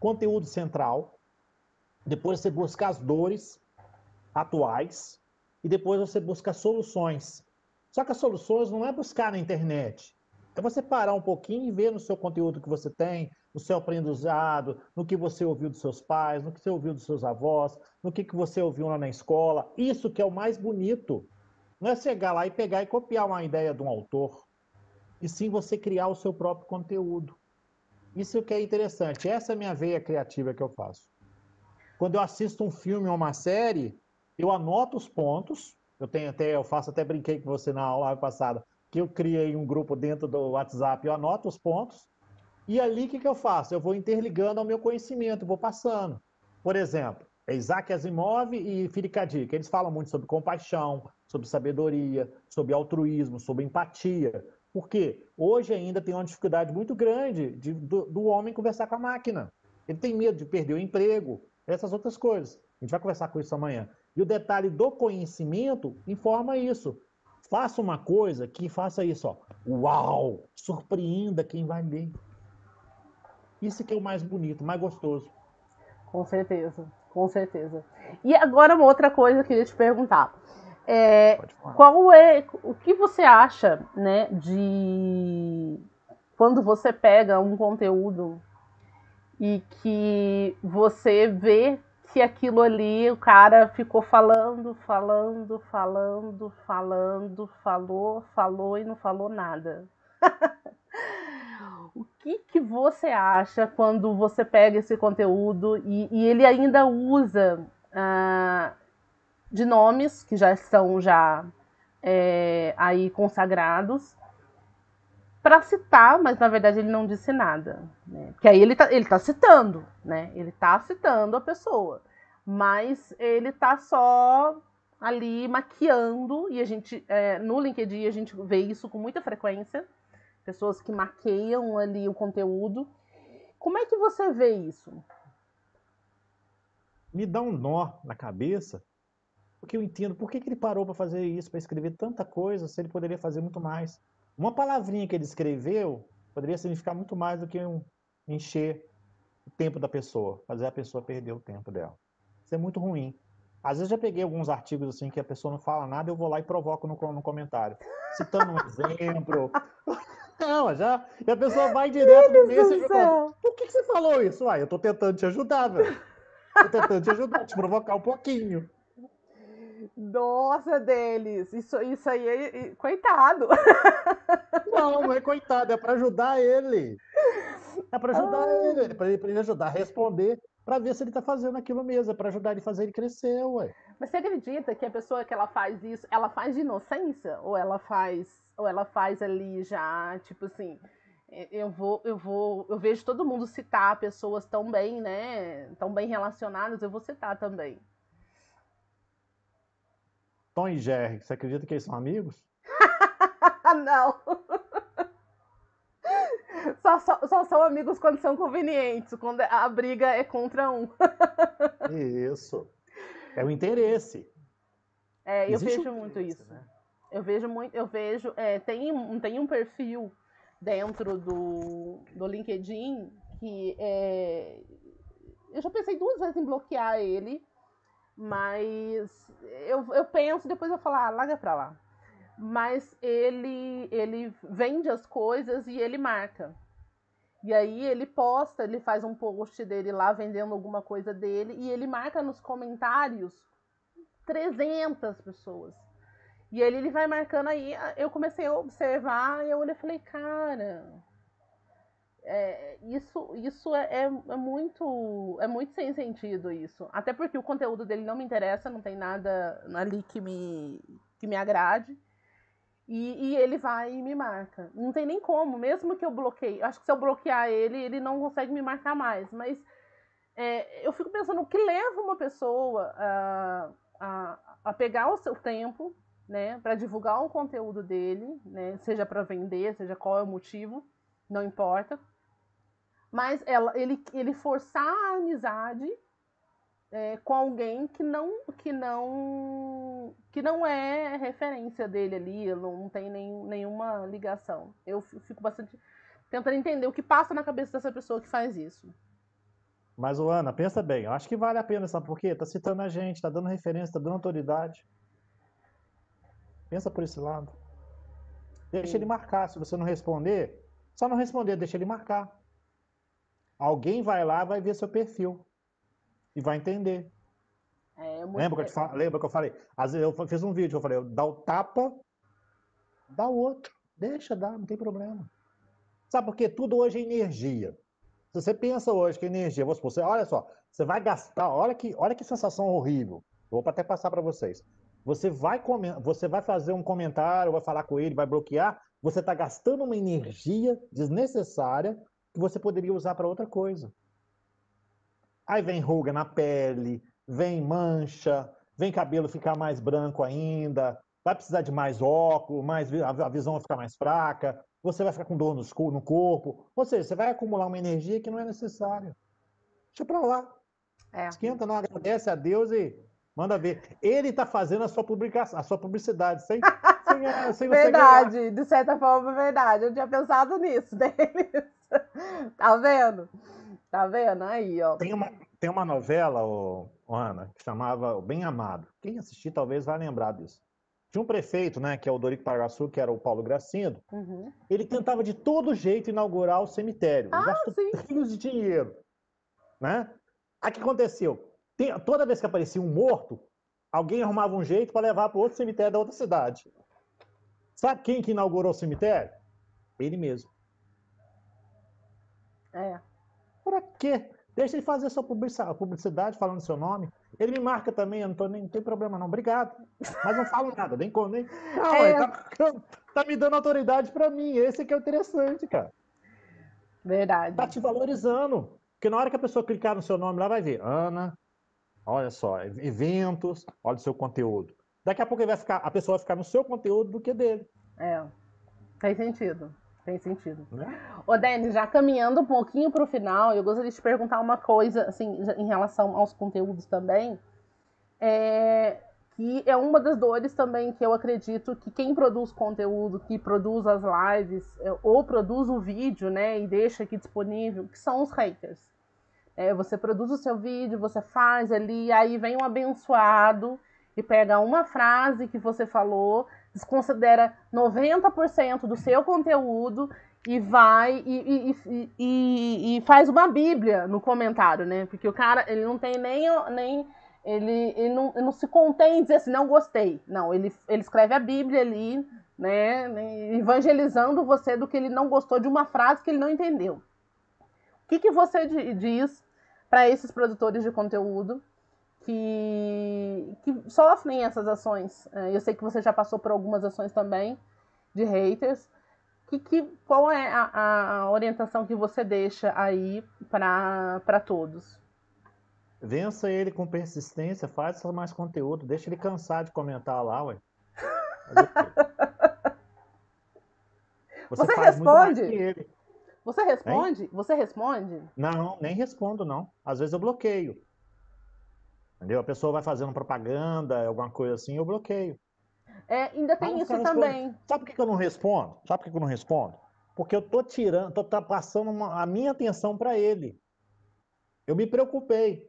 S1: conteúdo central, depois você busca as dores atuais e depois você busca soluções. Só que as soluções não é buscar na internet. É você parar um pouquinho e ver no seu conteúdo que você tem, no seu aprendizado, no que você ouviu dos seus pais, no que você ouviu dos seus avós, no que, que você ouviu lá na escola. Isso que é o mais bonito. Não é chegar lá e pegar e copiar uma ideia de um autor, e sim você criar o seu próprio conteúdo. Isso que é interessante. Essa é a minha veia criativa que eu faço. Quando eu assisto um filme ou uma série, eu anoto os pontos. Eu tenho até, eu faço até brinquei com você na aula passada, que eu criei um grupo dentro do WhatsApp, eu anoto os pontos. E ali o que, que eu faço? Eu vou interligando ao meu conhecimento, vou passando. Por exemplo, é Isaac Asimov e Firikadik, eles falam muito sobre compaixão, sobre sabedoria, sobre altruísmo, sobre empatia. Porque hoje ainda tem uma dificuldade muito grande de, do, do, homem conversar com a máquina. Ele tem medo de perder o emprego, essas outras coisas. A gente vai conversar com isso amanhã. E o detalhe do conhecimento informa isso. Faça uma coisa que faça isso, ó. Uau! Surpreenda quem vai ler. Isso que é o mais bonito, mais gostoso.
S2: Com certeza, com certeza. E agora uma outra coisa que eu queria te perguntar. É, qual é o que você acha, né, de quando você pega um conteúdo e que você vê que aquilo ali o cara ficou falando, falando, falando, falando, falou, falou e não falou nada. (laughs) o que, que você acha quando você pega esse conteúdo e, e ele ainda usa uh, de nomes que já estão já é, aí consagrados para citar, mas na verdade ele não disse nada, né? Porque aí ele tá, ele tá citando, né? Ele tá citando a pessoa, mas ele tá só ali maquiando e a gente é, no LinkedIn a gente vê isso com muita frequência, pessoas que maqueiam ali o conteúdo. Como é que você vê isso?
S1: Me dá um nó na cabeça porque eu entendo por que, que ele parou para fazer isso, para escrever tanta coisa, se ele poderia fazer muito mais. Uma palavrinha que ele escreveu poderia significar muito mais do que um encher o tempo da pessoa, fazer a pessoa perder o tempo dela. Isso é muito ruim. Às vezes já peguei alguns artigos assim que a pessoa não fala nada, eu vou lá e provoco no, no comentário, citando um exemplo. (laughs) Não, já. E a pessoa vai direto no meio e fala, por que, que você falou isso? Ah, eu tô tentando te ajudar, velho. Tô tentando te ajudar, te provocar um pouquinho.
S2: Nossa, deles, isso, isso aí é. Coitado!
S1: Não, não é coitado, é para ajudar ele. É para ajudar Ai. ele, para ele, ele ajudar a responder, para ver se ele está fazendo aquilo mesmo, é para ajudar ele a fazer ele crescer, ué.
S2: Mas você acredita que a pessoa que ela faz isso, ela faz de inocência? Ou ela faz, ou ela faz ali já, tipo assim, eu vou, eu vou, eu vejo todo mundo citar pessoas tão bem, né, tão bem relacionadas, eu vou citar também.
S1: Tom e Jerry, você acredita que eles são amigos? (laughs)
S2: Não. só, só, só, são amigos quando são convenientes, quando a briga é contra um. (laughs)
S1: Isso. É o interesse.
S2: É, eu vejo muito isso. Né? Eu vejo muito, eu vejo, é, tem, tem um perfil dentro do, do LinkedIn que é, eu já pensei duas vezes em bloquear ele, mas eu, eu penso, depois eu falo, ah, larga pra lá. Mas ele, ele vende as coisas e ele marca. E aí ele posta, ele faz um post dele lá vendendo alguma coisa dele e ele marca nos comentários 300 pessoas. E ele, ele vai marcando aí, eu comecei a observar e eu olhei e falei, cara, é, isso, isso é, é, é, muito é muito sem sentido isso. Até porque o conteúdo dele não me interessa, não tem nada ali que me, que me agrade. E, e ele vai e me marca. Não tem nem como, mesmo que eu bloqueie. Acho que se eu bloquear ele, ele não consegue me marcar mais. Mas é, eu fico pensando o que leva uma pessoa a, a, a pegar o seu tempo né, para divulgar o conteúdo dele, né, seja para vender, seja qual é o motivo, não importa. Mas ela, ele, ele forçar a amizade é, com alguém que não que não que não é referência dele ali, não tem nem, nenhuma ligação. Eu fico bastante tentando entender o que passa na cabeça dessa pessoa que faz isso.
S1: Mas, Ana, pensa bem, eu acho que vale a pena, sabe por quê? Tá citando a gente, tá dando referência, tá dando autoridade. Pensa por esse lado. Deixa Sim. ele marcar. Se você não responder, só não responder, deixa ele marcar. Alguém vai lá, vai ver seu perfil e vai entender. É, muito... lembra, que te lembra que eu falei? Às vezes eu fiz um vídeo, eu falei, dá o tapa, dá o outro. Deixa dar, não tem problema. Sabe por quê? Tudo hoje é energia. Se você pensa hoje que energia, você, olha só, você vai gastar, olha que, olha que sensação horrível. Vou até passar para vocês. Você vai, você vai fazer um comentário, vai falar com ele, vai bloquear, você está gastando uma energia desnecessária que você poderia usar para outra coisa. Aí vem ruga na pele, vem mancha, vem cabelo ficar mais branco ainda, vai precisar de mais óculos, mais, a visão vai ficar mais fraca, você vai ficar com dor no corpo. Ou seja, você vai acumular uma energia que não é necessária. Deixa para lá. É. Esquenta, não agradece a Deus e Manda ver. Ele está fazendo a sua publicação, a sua publicidade, sem, sem, sem
S2: Verdade, de certa forma, verdade. Eu tinha pensado nisso (laughs) deles. (laughs) tá vendo? Tá vendo? Aí, ó.
S1: Tem uma, tem uma novela, ô, ô Ana, que chamava Bem Amado. Quem assistir talvez vai lembrar disso. Tinha um prefeito, né, que é o Dorico Pagaçu, que era o Paulo Gracindo. Uhum. Ele tentava de todo jeito inaugurar o cemitério. Ah, gastou rios de dinheiro. Né? Aí o que aconteceu? Tem, toda vez que aparecia um morto, alguém arrumava um jeito para levar para outro cemitério da outra cidade. Sabe quem que inaugurou o cemitério? Ele mesmo.
S2: É.
S1: Para quê? Deixa ele fazer sua publicidade falando seu nome. Ele me marca também, eu não, tô nem, não tem problema não. Obrigado. Mas não falo nada, nem como, nem. Não, é. tá, tá, me dando autoridade para mim. Esse que é o interessante, cara.
S2: Verdade.
S1: Tá te valorizando. Porque na hora que a pessoa clicar no seu nome lá, vai ver Ana Olha só, eventos, olha o seu conteúdo. Daqui a pouco vai ficar, a pessoa vai ficar no seu conteúdo do que dele.
S2: É, tem sentido. Tem sentido. Né? Ô, Denis, já caminhando um pouquinho para o final, eu gostaria de te perguntar uma coisa, assim, em relação aos conteúdos também. É, que é uma das dores também que eu acredito que quem produz conteúdo, que produz as lives, é, ou produz o vídeo, né, e deixa aqui disponível, que são os haters. É, você produz o seu vídeo, você faz ali, aí vem um abençoado e pega uma frase que você falou, desconsidera 90% do seu conteúdo e vai e, e, e, e, faz uma bíblia no comentário, né? Porque o cara, ele não tem nem... nem ele, ele, não, ele não se contém em dizer assim, não gostei. Não, ele, ele escreve a bíblia ali, né? Evangelizando você do que ele não gostou de uma frase que ele não entendeu. O que, que você diz para esses produtores de conteúdo que, que sofrem essas ações. É, eu sei que você já passou por algumas ações também de haters. Que, que, qual é a, a orientação que você deixa aí para todos?
S1: Vença ele com persistência, faça mais conteúdo, deixa ele cansar de comentar lá, ué. (laughs)
S2: Você, você responde? Você responde? Hein? Você responde?
S1: Não, nem respondo, não. Às vezes eu bloqueio. Entendeu? A pessoa vai fazendo propaganda, alguma coisa assim, eu bloqueio.
S2: É, ainda tem isso também.
S1: Sabe por que eu não respondo? Sabe por que eu não respondo? Porque eu tô tirando, tô tá passando uma, a minha atenção para ele. Eu me preocupei.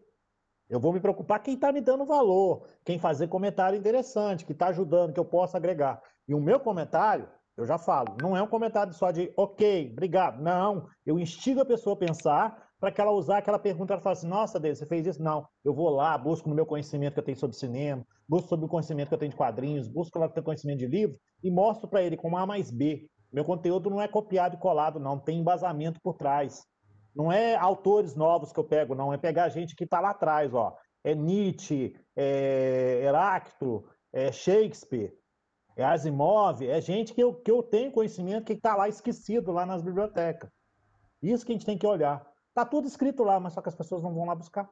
S1: Eu vou me preocupar quem está me dando valor, quem fazer comentário interessante, que está ajudando, que eu possa agregar. E o meu comentário, eu já falo, não é um comentário só de ok, obrigado. Não, eu instigo a pessoa a pensar para que ela usar aquela pergunta, ela fala assim, nossa, Deus, você fez isso? Não, eu vou lá, busco no meu conhecimento que eu tenho sobre cinema, busco sobre o conhecimento que eu tenho de quadrinhos, busco lá o conhecimento de livro e mostro para ele com A mais B. Meu conteúdo não é copiado e colado, não, tem embasamento por trás. Não é autores novos que eu pego, não, é pegar gente que está lá atrás, ó. É Nietzsche, é Heráclito, é Shakespeare, é Asimov, é gente que eu, que eu tenho conhecimento que está lá esquecido lá nas bibliotecas. Isso que a gente tem que olhar. Tá tudo escrito lá, mas só que as pessoas não vão lá buscar.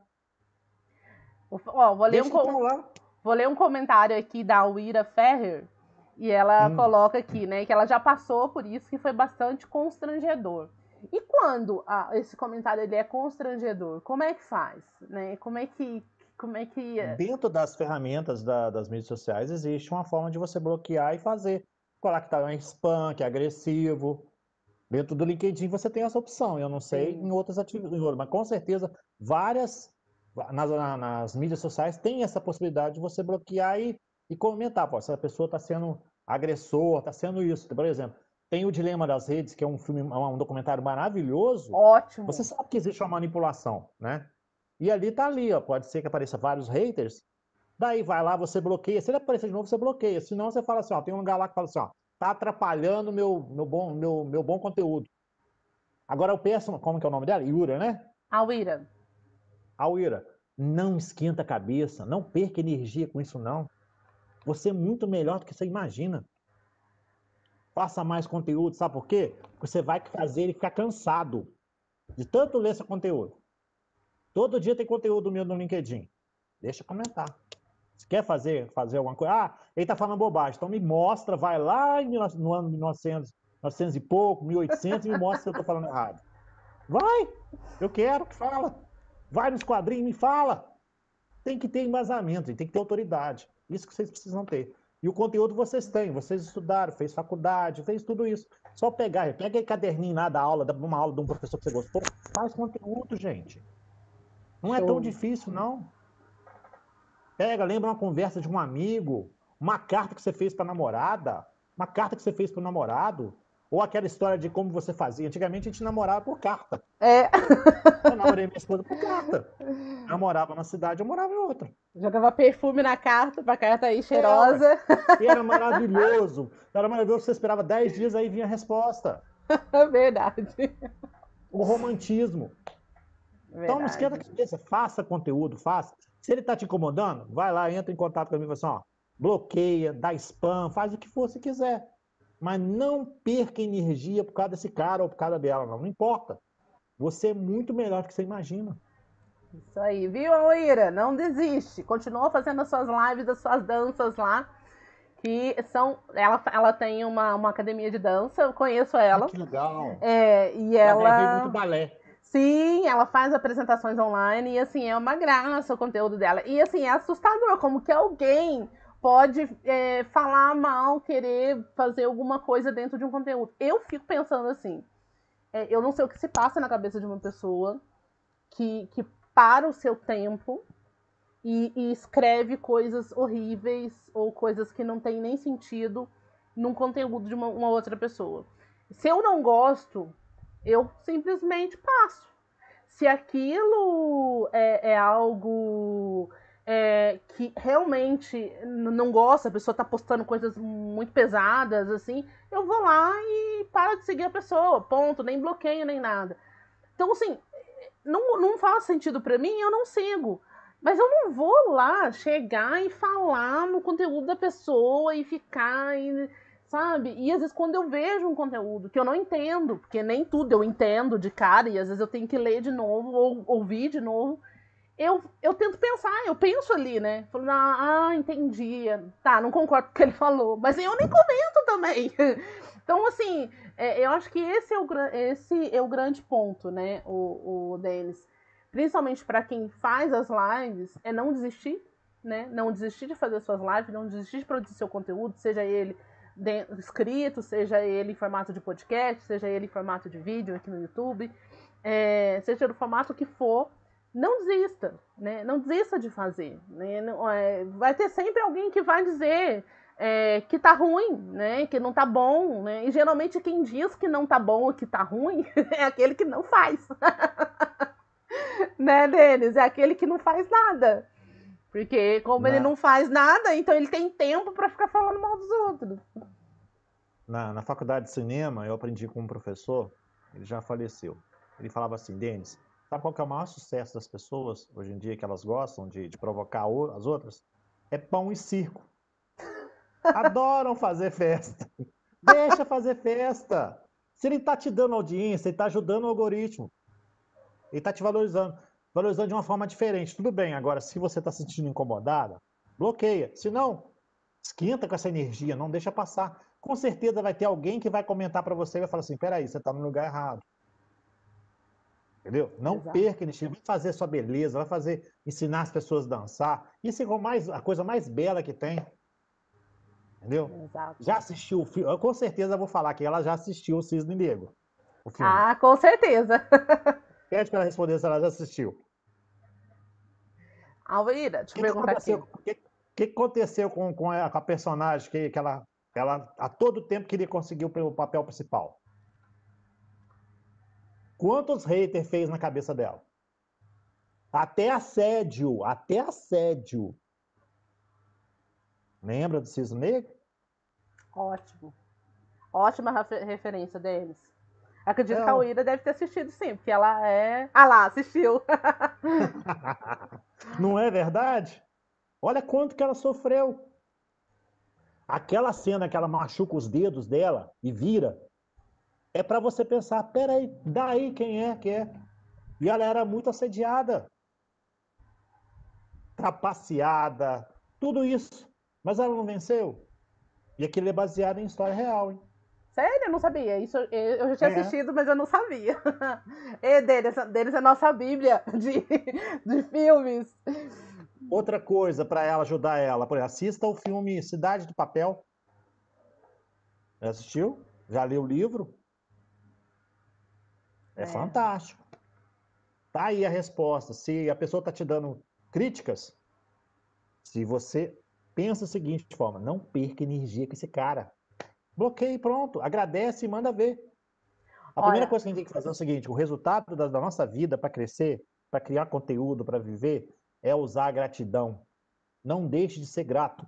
S2: Ó, vou, ler um com... vou ler um comentário aqui da Wira Ferrer. E ela hum. coloca aqui, né, que ela já passou por isso que foi bastante constrangedor. E quando ah, esse comentário ele é constrangedor, como é que faz? Né? Como é que. Como é que...
S1: É? Dentro das ferramentas da, das mídias sociais existe uma forma de você bloquear e fazer. Colocar que tá em spam, que é agressivo. Dentro do LinkedIn você tem essa opção. Eu não sei Sim. em outras atividades, mas com certeza várias nas, nas, mídias sociais tem essa possibilidade de você bloquear e, e comentar. Pô, se a pessoa está sendo agressor, está sendo isso. Por exemplo, tem o Dilema das Redes, que é um filme, um documentário maravilhoso.
S2: Ótimo.
S1: Você sabe que existe uma manipulação, né? E ali tá ali, ó. Pode ser que apareça vários haters. Daí vai lá, você bloqueia. Se ele aparecer de novo, você bloqueia. Senão você fala assim, ó, tem um lugar lá que fala assim, ó, tá atrapalhando meu, meu, bom, meu, meu bom conteúdo. Agora eu penso, como que é o nome dela? Yura, né?
S2: Alwira.
S1: Alwira, não esquenta a cabeça, não perca energia com isso não. Você é muito melhor do que você imagina. Faça mais conteúdo, sabe por quê? Porque você vai fazer ele ficar cansado de tanto ler esse conteúdo. Todo dia tem conteúdo meu no LinkedIn. Deixa eu comentar. Se quer fazer, fazer alguma coisa, ah, ele está falando bobagem, então me mostra, vai lá no ano 1900, 900 e pouco, 1800 e me mostra se eu estou falando errado. Vai, eu quero que fala. Vai nos quadrinhos e me fala. Tem que ter embasamento, tem que ter autoridade. Isso que vocês precisam ter. E o conteúdo vocês têm, vocês estudaram, fez faculdade, fez tudo isso. Só pegar, pega aquele caderninho lá da aula, uma aula de um professor que você gostou, faz conteúdo, gente. Não é tão difícil, não. Pega, lembra uma conversa de um amigo, uma carta que você fez para namorada, uma carta que você fez para o namorado, ou aquela história de como você fazia. Antigamente a gente namorava por carta.
S2: É.
S1: Eu namorei minha esposa por carta. Eu morava na cidade, eu morava em outra.
S2: Jogava perfume na carta, pra carta aí cheirosa.
S1: É, e era maravilhoso. Era maravilhoso, você esperava 10 dias, aí vinha a resposta. (laughs)
S2: Verdade.
S1: O romantismo. Verdade. Então não esquenta a cabeça, faça conteúdo, faça. Se ele está te incomodando, vai lá, entra em contato comigo e fala assim, ó, bloqueia, dá spam, faz o que for se quiser. Mas não perca energia por causa desse cara ou por causa dela, não, não importa. Você é muito melhor do que você imagina.
S2: Isso aí, viu, Aoira? Não desiste. Continua fazendo as suas lives, as suas danças lá. Que são. Ela, ela tem uma, uma academia de dança, eu conheço ela. Ah,
S1: que legal.
S2: É, e ela.
S1: Ela muito balé.
S2: Sim, ela faz apresentações online e assim, é uma graça o conteúdo dela. E assim, é assustador como que alguém pode é, falar mal, querer fazer alguma coisa dentro de um conteúdo. Eu fico pensando assim, é, eu não sei o que se passa na cabeça de uma pessoa que, que para o seu tempo e, e escreve coisas horríveis ou coisas que não tem nem sentido num conteúdo de uma, uma outra pessoa. Se eu não gosto, eu simplesmente passo. Se aquilo é, é algo é, que realmente não gosta, a pessoa está postando coisas muito pesadas, assim, eu vou lá e paro de seguir a pessoa, ponto, nem bloqueio nem nada. Então, assim, não, não faz sentido para mim, eu não sigo. Mas eu não vou lá chegar e falar no conteúdo da pessoa e ficar. E sabe? E às vezes quando eu vejo um conteúdo que eu não entendo, porque nem tudo eu entendo de cara, e às vezes eu tenho que ler de novo ou ouvir de novo, eu, eu tento pensar, eu penso ali, né? Falando, ah, ah, entendi. Tá, não concordo com o que ele falou, mas eu nem comento também. (laughs) Então, assim, é, eu acho que esse é o, esse é o grande ponto, né, o, o Denis. Principalmente para quem faz as lives, é não desistir, né? Não desistir de fazer suas lives, não desistir de produzir seu conteúdo, seja ele escrito, seja ele em formato de podcast, seja ele em formato de vídeo aqui no YouTube, é, seja no formato que for, não desista, né? Não desista de fazer. Né? Não, é, vai ter sempre alguém que vai dizer é, que tá ruim, né? Que não tá bom, né? E geralmente quem diz que não tá bom ou que tá ruim (laughs) é aquele que não faz. (laughs) né, Denis? É aquele que não faz nada. Porque como na... ele não faz nada, então ele tem tempo para ficar falando mal dos outros.
S1: Na, na faculdade de cinema, eu aprendi com um professor, ele já faleceu. Ele falava assim, Denis, sabe qual que é o maior sucesso das pessoas hoje em dia que elas gostam de, de provocar as outras? É pão e circo. (laughs) Adoram fazer festa. Deixa fazer festa. Se ele está te dando audiência, ele está ajudando o algoritmo. Ele está te valorizando valorizando de uma forma diferente. Tudo bem, agora, se você está se sentindo incomodada, bloqueia. Se não, esquenta com essa energia, não deixa passar. Com certeza vai ter alguém que vai comentar para você e vai falar assim: peraí, você está no lugar errado. Entendeu? Não Exato. perca energia, vai fazer sua beleza, vai fazer, ensinar as pessoas a dançar. Isso é mais, a coisa mais bela que tem. Entendeu? Exato. Já assistiu o filme? Eu com certeza vou falar que ela já assistiu o Cisne Negro.
S2: Ah, com certeza. (laughs)
S1: Pede para ela responder se ela já assistiu.
S2: Alvaíra, deixa eu perguntar aqui. O
S1: que, que aconteceu com, com, a, com a personagem que, que ela, ela a todo tempo queria conseguir o papel principal? Quantos haters fez na cabeça dela? Até assédio, até assédio. Lembra do Cisne Negro?
S2: Ótimo. Ótima referência deles. Acredito é. que a Uira deve ter assistido sim, porque ela é. Ah lá, assistiu. (laughs)
S1: Não é verdade? Olha quanto que ela sofreu. Aquela cena que ela machuca os dedos dela e vira, é para você pensar, peraí, daí quem é que é? E ela era muito assediada, trapaceada, tudo isso. Mas ela não venceu. E aquilo é baseado em história real, hein?
S2: Sério? Eu não sabia. Isso eu já tinha é. assistido, mas eu não sabia. (laughs) E deles, deles é a nossa bíblia de, (laughs) de filmes.
S1: Outra coisa para ela ajudar ela, por exemplo, assista o filme Cidade do Papel. Já assistiu? Já leu o livro? É, é, fantástico. Tá aí a resposta. Se a pessoa tá te dando críticas, se você pensa o seguinte de forma, não perca energia com esse cara. Bloqueie, pronto. Agradece e manda ver. A Olha, primeira coisa que a gente tem que fazer é o seguinte: o resultado da, da nossa vida para crescer, para criar conteúdo, para viver, é usar a gratidão. Não deixe de ser grato.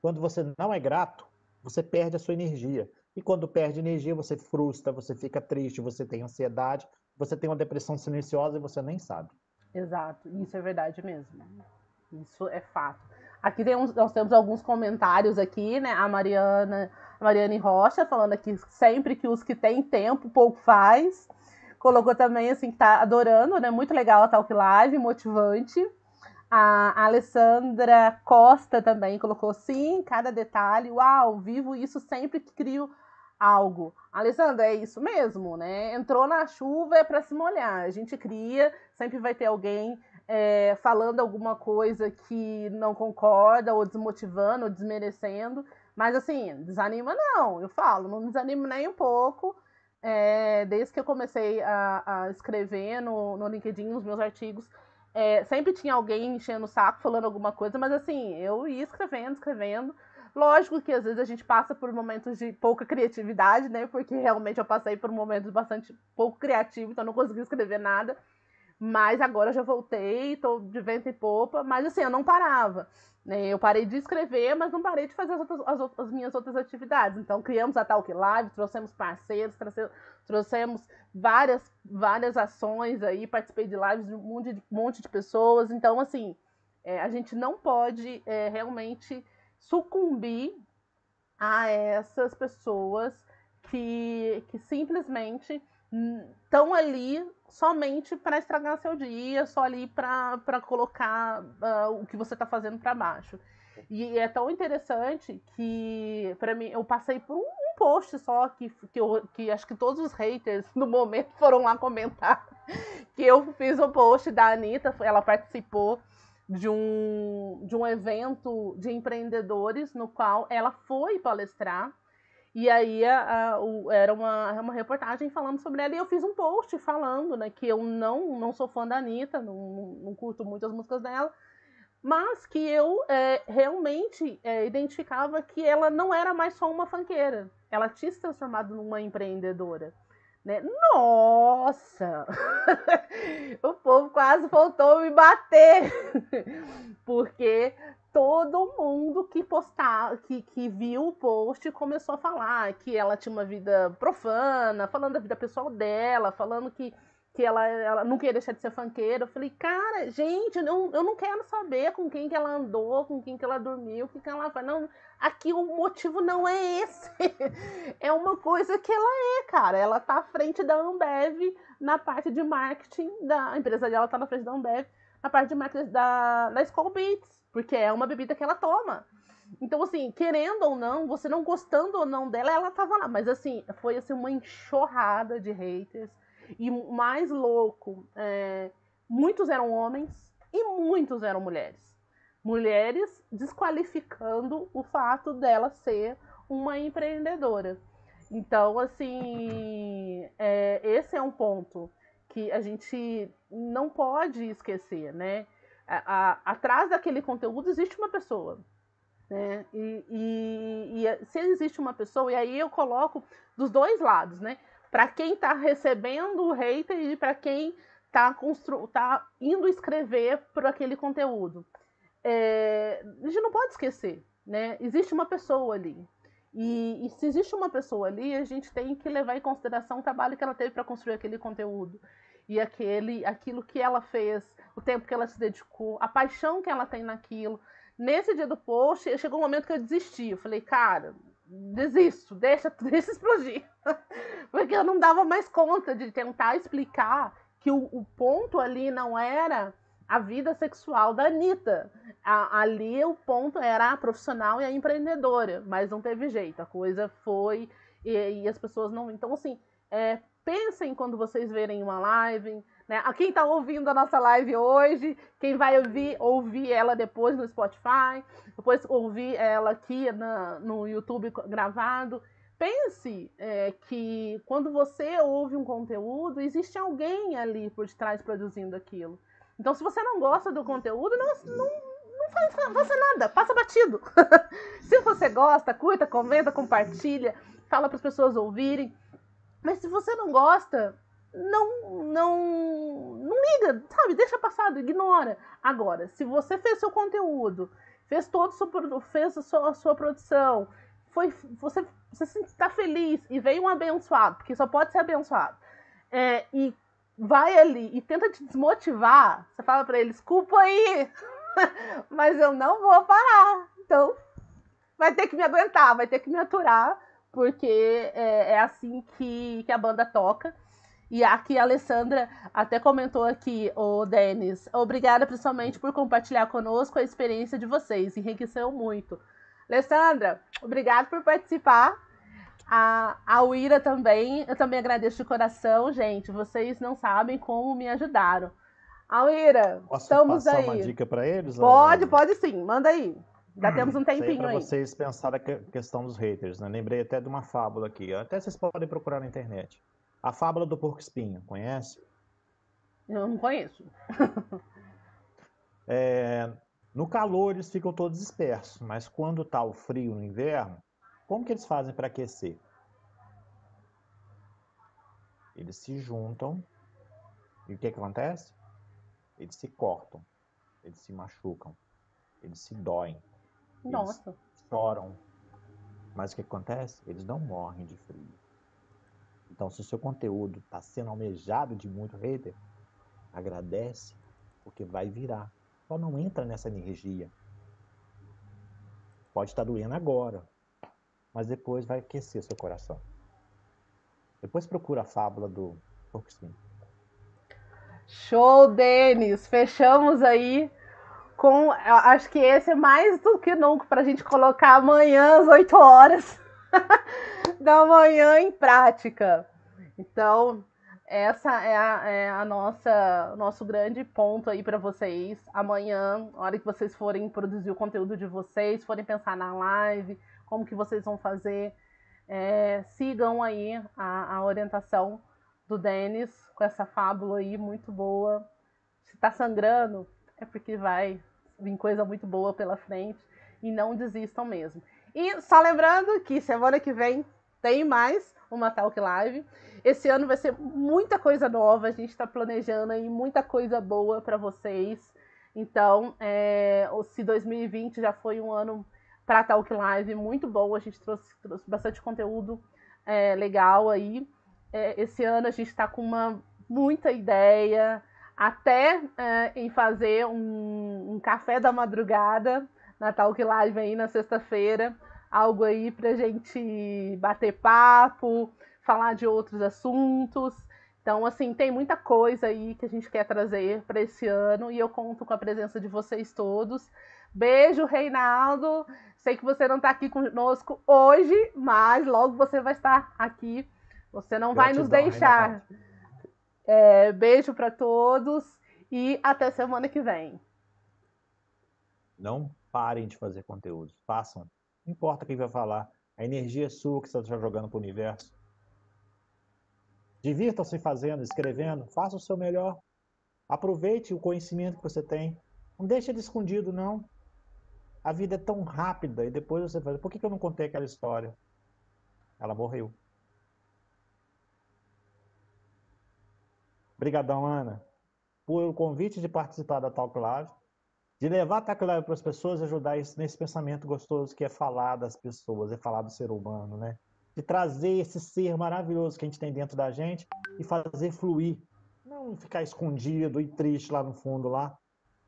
S1: Quando você não é grato, você perde a sua energia. E quando perde energia, você frustra, você fica triste, você tem ansiedade, você tem uma depressão silenciosa e você nem sabe.
S2: Exato, isso é verdade mesmo. Isso é fato. Aqui tem uns, nós temos alguns comentários aqui, né? A Mariana, a Mariane Rocha falando aqui sempre que os que têm tempo pouco faz. Colocou também assim que tá adorando, né? Muito legal a Talk Live, motivante. A Alessandra Costa também colocou sim, cada detalhe. Uau, vivo isso sempre que crio algo. Alessandra, é isso mesmo, né? Entrou na chuva é para se molhar. A gente cria, sempre vai ter alguém é, falando alguma coisa que não concorda, ou desmotivando, ou desmerecendo. Mas assim, desanima não, eu falo, não desanimo nem um pouco. É, desde que eu comecei a, a escrever no, no LinkedIn os meus artigos, é, sempre tinha alguém enchendo o saco falando alguma coisa, mas assim, eu ia escrevendo, escrevendo. Lógico que às vezes a gente passa por momentos de pouca criatividade, né? Porque realmente eu passei por momentos bastante pouco criativo, então não consegui escrever nada. Mas agora eu já voltei, tô de vento e popa, mas assim, eu não parava. Né? Eu parei de escrever, mas não parei de fazer as, outras, as, as minhas outras atividades. Então, criamos a Talk Live, trouxemos parceiros, trouxemos várias, várias ações aí, participei de lives de um monte de, um monte de pessoas. Então, assim, é, a gente não pode é, realmente sucumbir a essas pessoas que, que simplesmente estão ali somente para estragar seu dia, só ali para colocar uh, o que você está fazendo para baixo. E é tão interessante que, para mim, eu passei por um, um post só que, que, eu, que acho que todos os haters no momento foram lá comentar. (laughs) Que eu fiz o post da Anitta, ela participou de um, de um evento de empreendedores no qual ela foi palestrar. E aí a, a, o, era uma, uma reportagem falando sobre ela. E eu fiz um post falando né, que eu não, não sou fã da Anitta, não, não curto muito as músicas dela mas que eu é, realmente é, identificava que ela não era mais só uma fanqueira. Ela tinha se transformado numa empreendedora. Né? Nossa! (laughs) o povo quase voltou a me bater. (laughs) Porque todo mundo que postar, que, que viu o post começou a falar que ela tinha uma vida profana, falando da vida pessoal dela, falando que que ela, ela não queria deixar de ser fanqueira. Eu falei, cara, gente, eu não, eu não quero saber com quem que ela andou, com quem que ela dormiu, o que, que ela faz. Não, aqui o motivo não é esse. (laughs) é uma coisa que ela é, cara. Ela tá à frente da Ambev na parte de marketing da a empresa dela tá na frente da Ambev na parte de marketing da, da Skull Beats, porque é uma bebida que ela toma. Então, assim, querendo ou não, você não gostando ou não dela, ela tava lá. Mas, assim, foi assim, uma enxurrada de haters e mais louco, é, muitos eram homens e muitos eram mulheres. Mulheres desqualificando o fato dela ser uma empreendedora. Então, assim, é, esse é um ponto que a gente não pode esquecer, né? A, a, atrás daquele conteúdo existe uma pessoa, né? E, e, e, se existe uma pessoa, e aí eu coloco dos dois lados, né? para quem está recebendo o hater e para quem está tá indo escrever por aquele conteúdo. É... a gente não pode esquecer, né? Existe uma pessoa ali. E, e, se existe uma pessoa ali, a gente tem que levar em consideração o trabalho que ela teve para construir aquele conteúdo. E aquele, aquilo que ela fez, o tempo que ela se dedicou, a paixão que ela tem naquilo. Nesse dia do post, chegou um momento que eu desisti. Eu falei, cara, desisto, deixa, (laughs) deixa explodir. (laughs) Porque eu não dava mais conta de tentar explicar que o, o ponto ali não era a vida sexual da Anitta. A, ali o ponto era a profissional e a empreendedora, mas não teve jeito, a coisa foi e, e as pessoas não. Então, assim, é, pensem quando vocês verem uma live, né? A quem está ouvindo a nossa live hoje, quem vai ouvir, ouvir ela depois no Spotify, depois ouvir ela aqui na, no YouTube gravado. Pense é, que quando você ouve um conteúdo, existe alguém ali por detrás produzindo aquilo. Então, se você não gosta do conteúdo, não, não, não faça nada, passa batido. (laughs) se você gosta, curta, comenta, compartilha, fala para as pessoas ouvirem. Mas se você não gosta, não, não, não liga, sabe? Deixa passado, ignora. Agora, se você fez seu conteúdo, fez todo seu, fez a sua, a sua produção, foi, você, você está feliz e veio um abençoado, porque só pode ser abençoado, é, e vai ali e tenta te desmotivar, você fala para ele, desculpa aí, (laughs) mas eu não vou parar. Então, vai ter que me aguentar, vai ter que me aturar, porque é, é assim que, que a banda toca. E aqui a Alessandra até comentou aqui, o Denis, obrigada principalmente por compartilhar conosco a experiência de vocês, enriqueceu muito. Alessandra, obrigada por participar. A, a Uira também, eu também agradeço de coração, gente. Vocês não sabem como me ajudaram. Alira, Posso estamos passar aí.
S1: uma dica para eles?
S2: Pode, ou... pode sim, manda aí. Já temos um tempinho
S1: aí. Para vocês pensarem a questão dos haters, né? Lembrei até de uma fábula aqui. Até vocês podem procurar na internet. A fábula do porco espinho, conhece?
S2: Eu não conheço. (laughs)
S1: é, no calor eles ficam todos dispersos, mas quando está o frio no inverno, como que eles fazem para aquecer? Eles se juntam e o que, que acontece? Eles se cortam, eles se machucam, eles se doem,
S2: Nossa.
S1: eles choram. Mas o que acontece? Eles não morrem de frio. Então, se o seu conteúdo está sendo almejado de muito hater, agradece, porque vai virar. Só não entra nessa energia. Pode estar tá doendo agora, mas depois vai aquecer seu coração. Depois procura a fábula do Porquinho.
S2: Show, Denis! Fechamos aí com. Acho que esse é mais do que nunca para a gente colocar amanhã às 8 horas. (laughs) da manhã em prática. Então, essa é a, é a nossa nosso grande ponto aí para vocês. Amanhã, na hora que vocês forem produzir o conteúdo de vocês, forem pensar na live, como que vocês vão fazer, é, sigam aí a, a orientação do Denis com essa fábula aí muito boa. Se tá sangrando, é porque vai vir coisa muito boa pela frente e não desistam mesmo. E só lembrando que semana que vem tem mais uma Talk Live. Esse ano vai ser muita coisa nova, a gente está planejando aí muita coisa boa para vocês. Então, é, se 2020 já foi um ano para Talk Live muito bom, a gente trouxe, trouxe bastante conteúdo é, legal aí. É, esse ano a gente está com uma muita ideia, até é, em fazer um, um, café da madrugada na Talk Live aí na sexta-feira, algo aí pra gente bater papo, falar de outros assuntos. Então, assim, tem muita coisa aí que a gente quer trazer para esse ano e eu conto com a presença de vocês todos. Beijo, Reinaldo. Sei que você não está aqui conosco hoje, mas logo você vai estar aqui. Você não Gratidão, vai nos deixar. É, beijo para todos e até semana que vem.
S1: Não parem de fazer conteúdo, façam. Não importa quem vai falar, a energia é sua que você está jogando para o universo. Divirtam-se fazendo, escrevendo, faça o seu melhor. Aproveite o conhecimento que você tem. Não deixe ele escondido, não. A vida é tão rápida e depois você fala, por que eu não contei aquela história? Ela morreu. Obrigadão, Ana, por o convite de participar da Talk Live, de levar a para as pessoas e ajudar nesse pensamento gostoso que é falar das pessoas, é falar do ser humano, né? De trazer esse ser maravilhoso que a gente tem dentro da gente e fazer fluir. Não ficar escondido e triste lá no fundo, lá,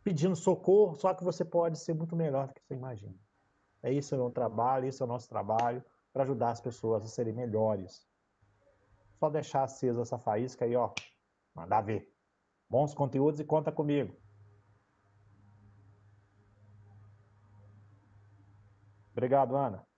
S1: pedindo socorro, só que você pode ser muito melhor do que você imagina. É isso é o meu trabalho, esse é o nosso trabalho, para ajudar as pessoas a serem melhores. Só deixar acesa essa faísca aí, ó, Mandar ver. Bons conteúdos e conta comigo. Obrigado, Ana.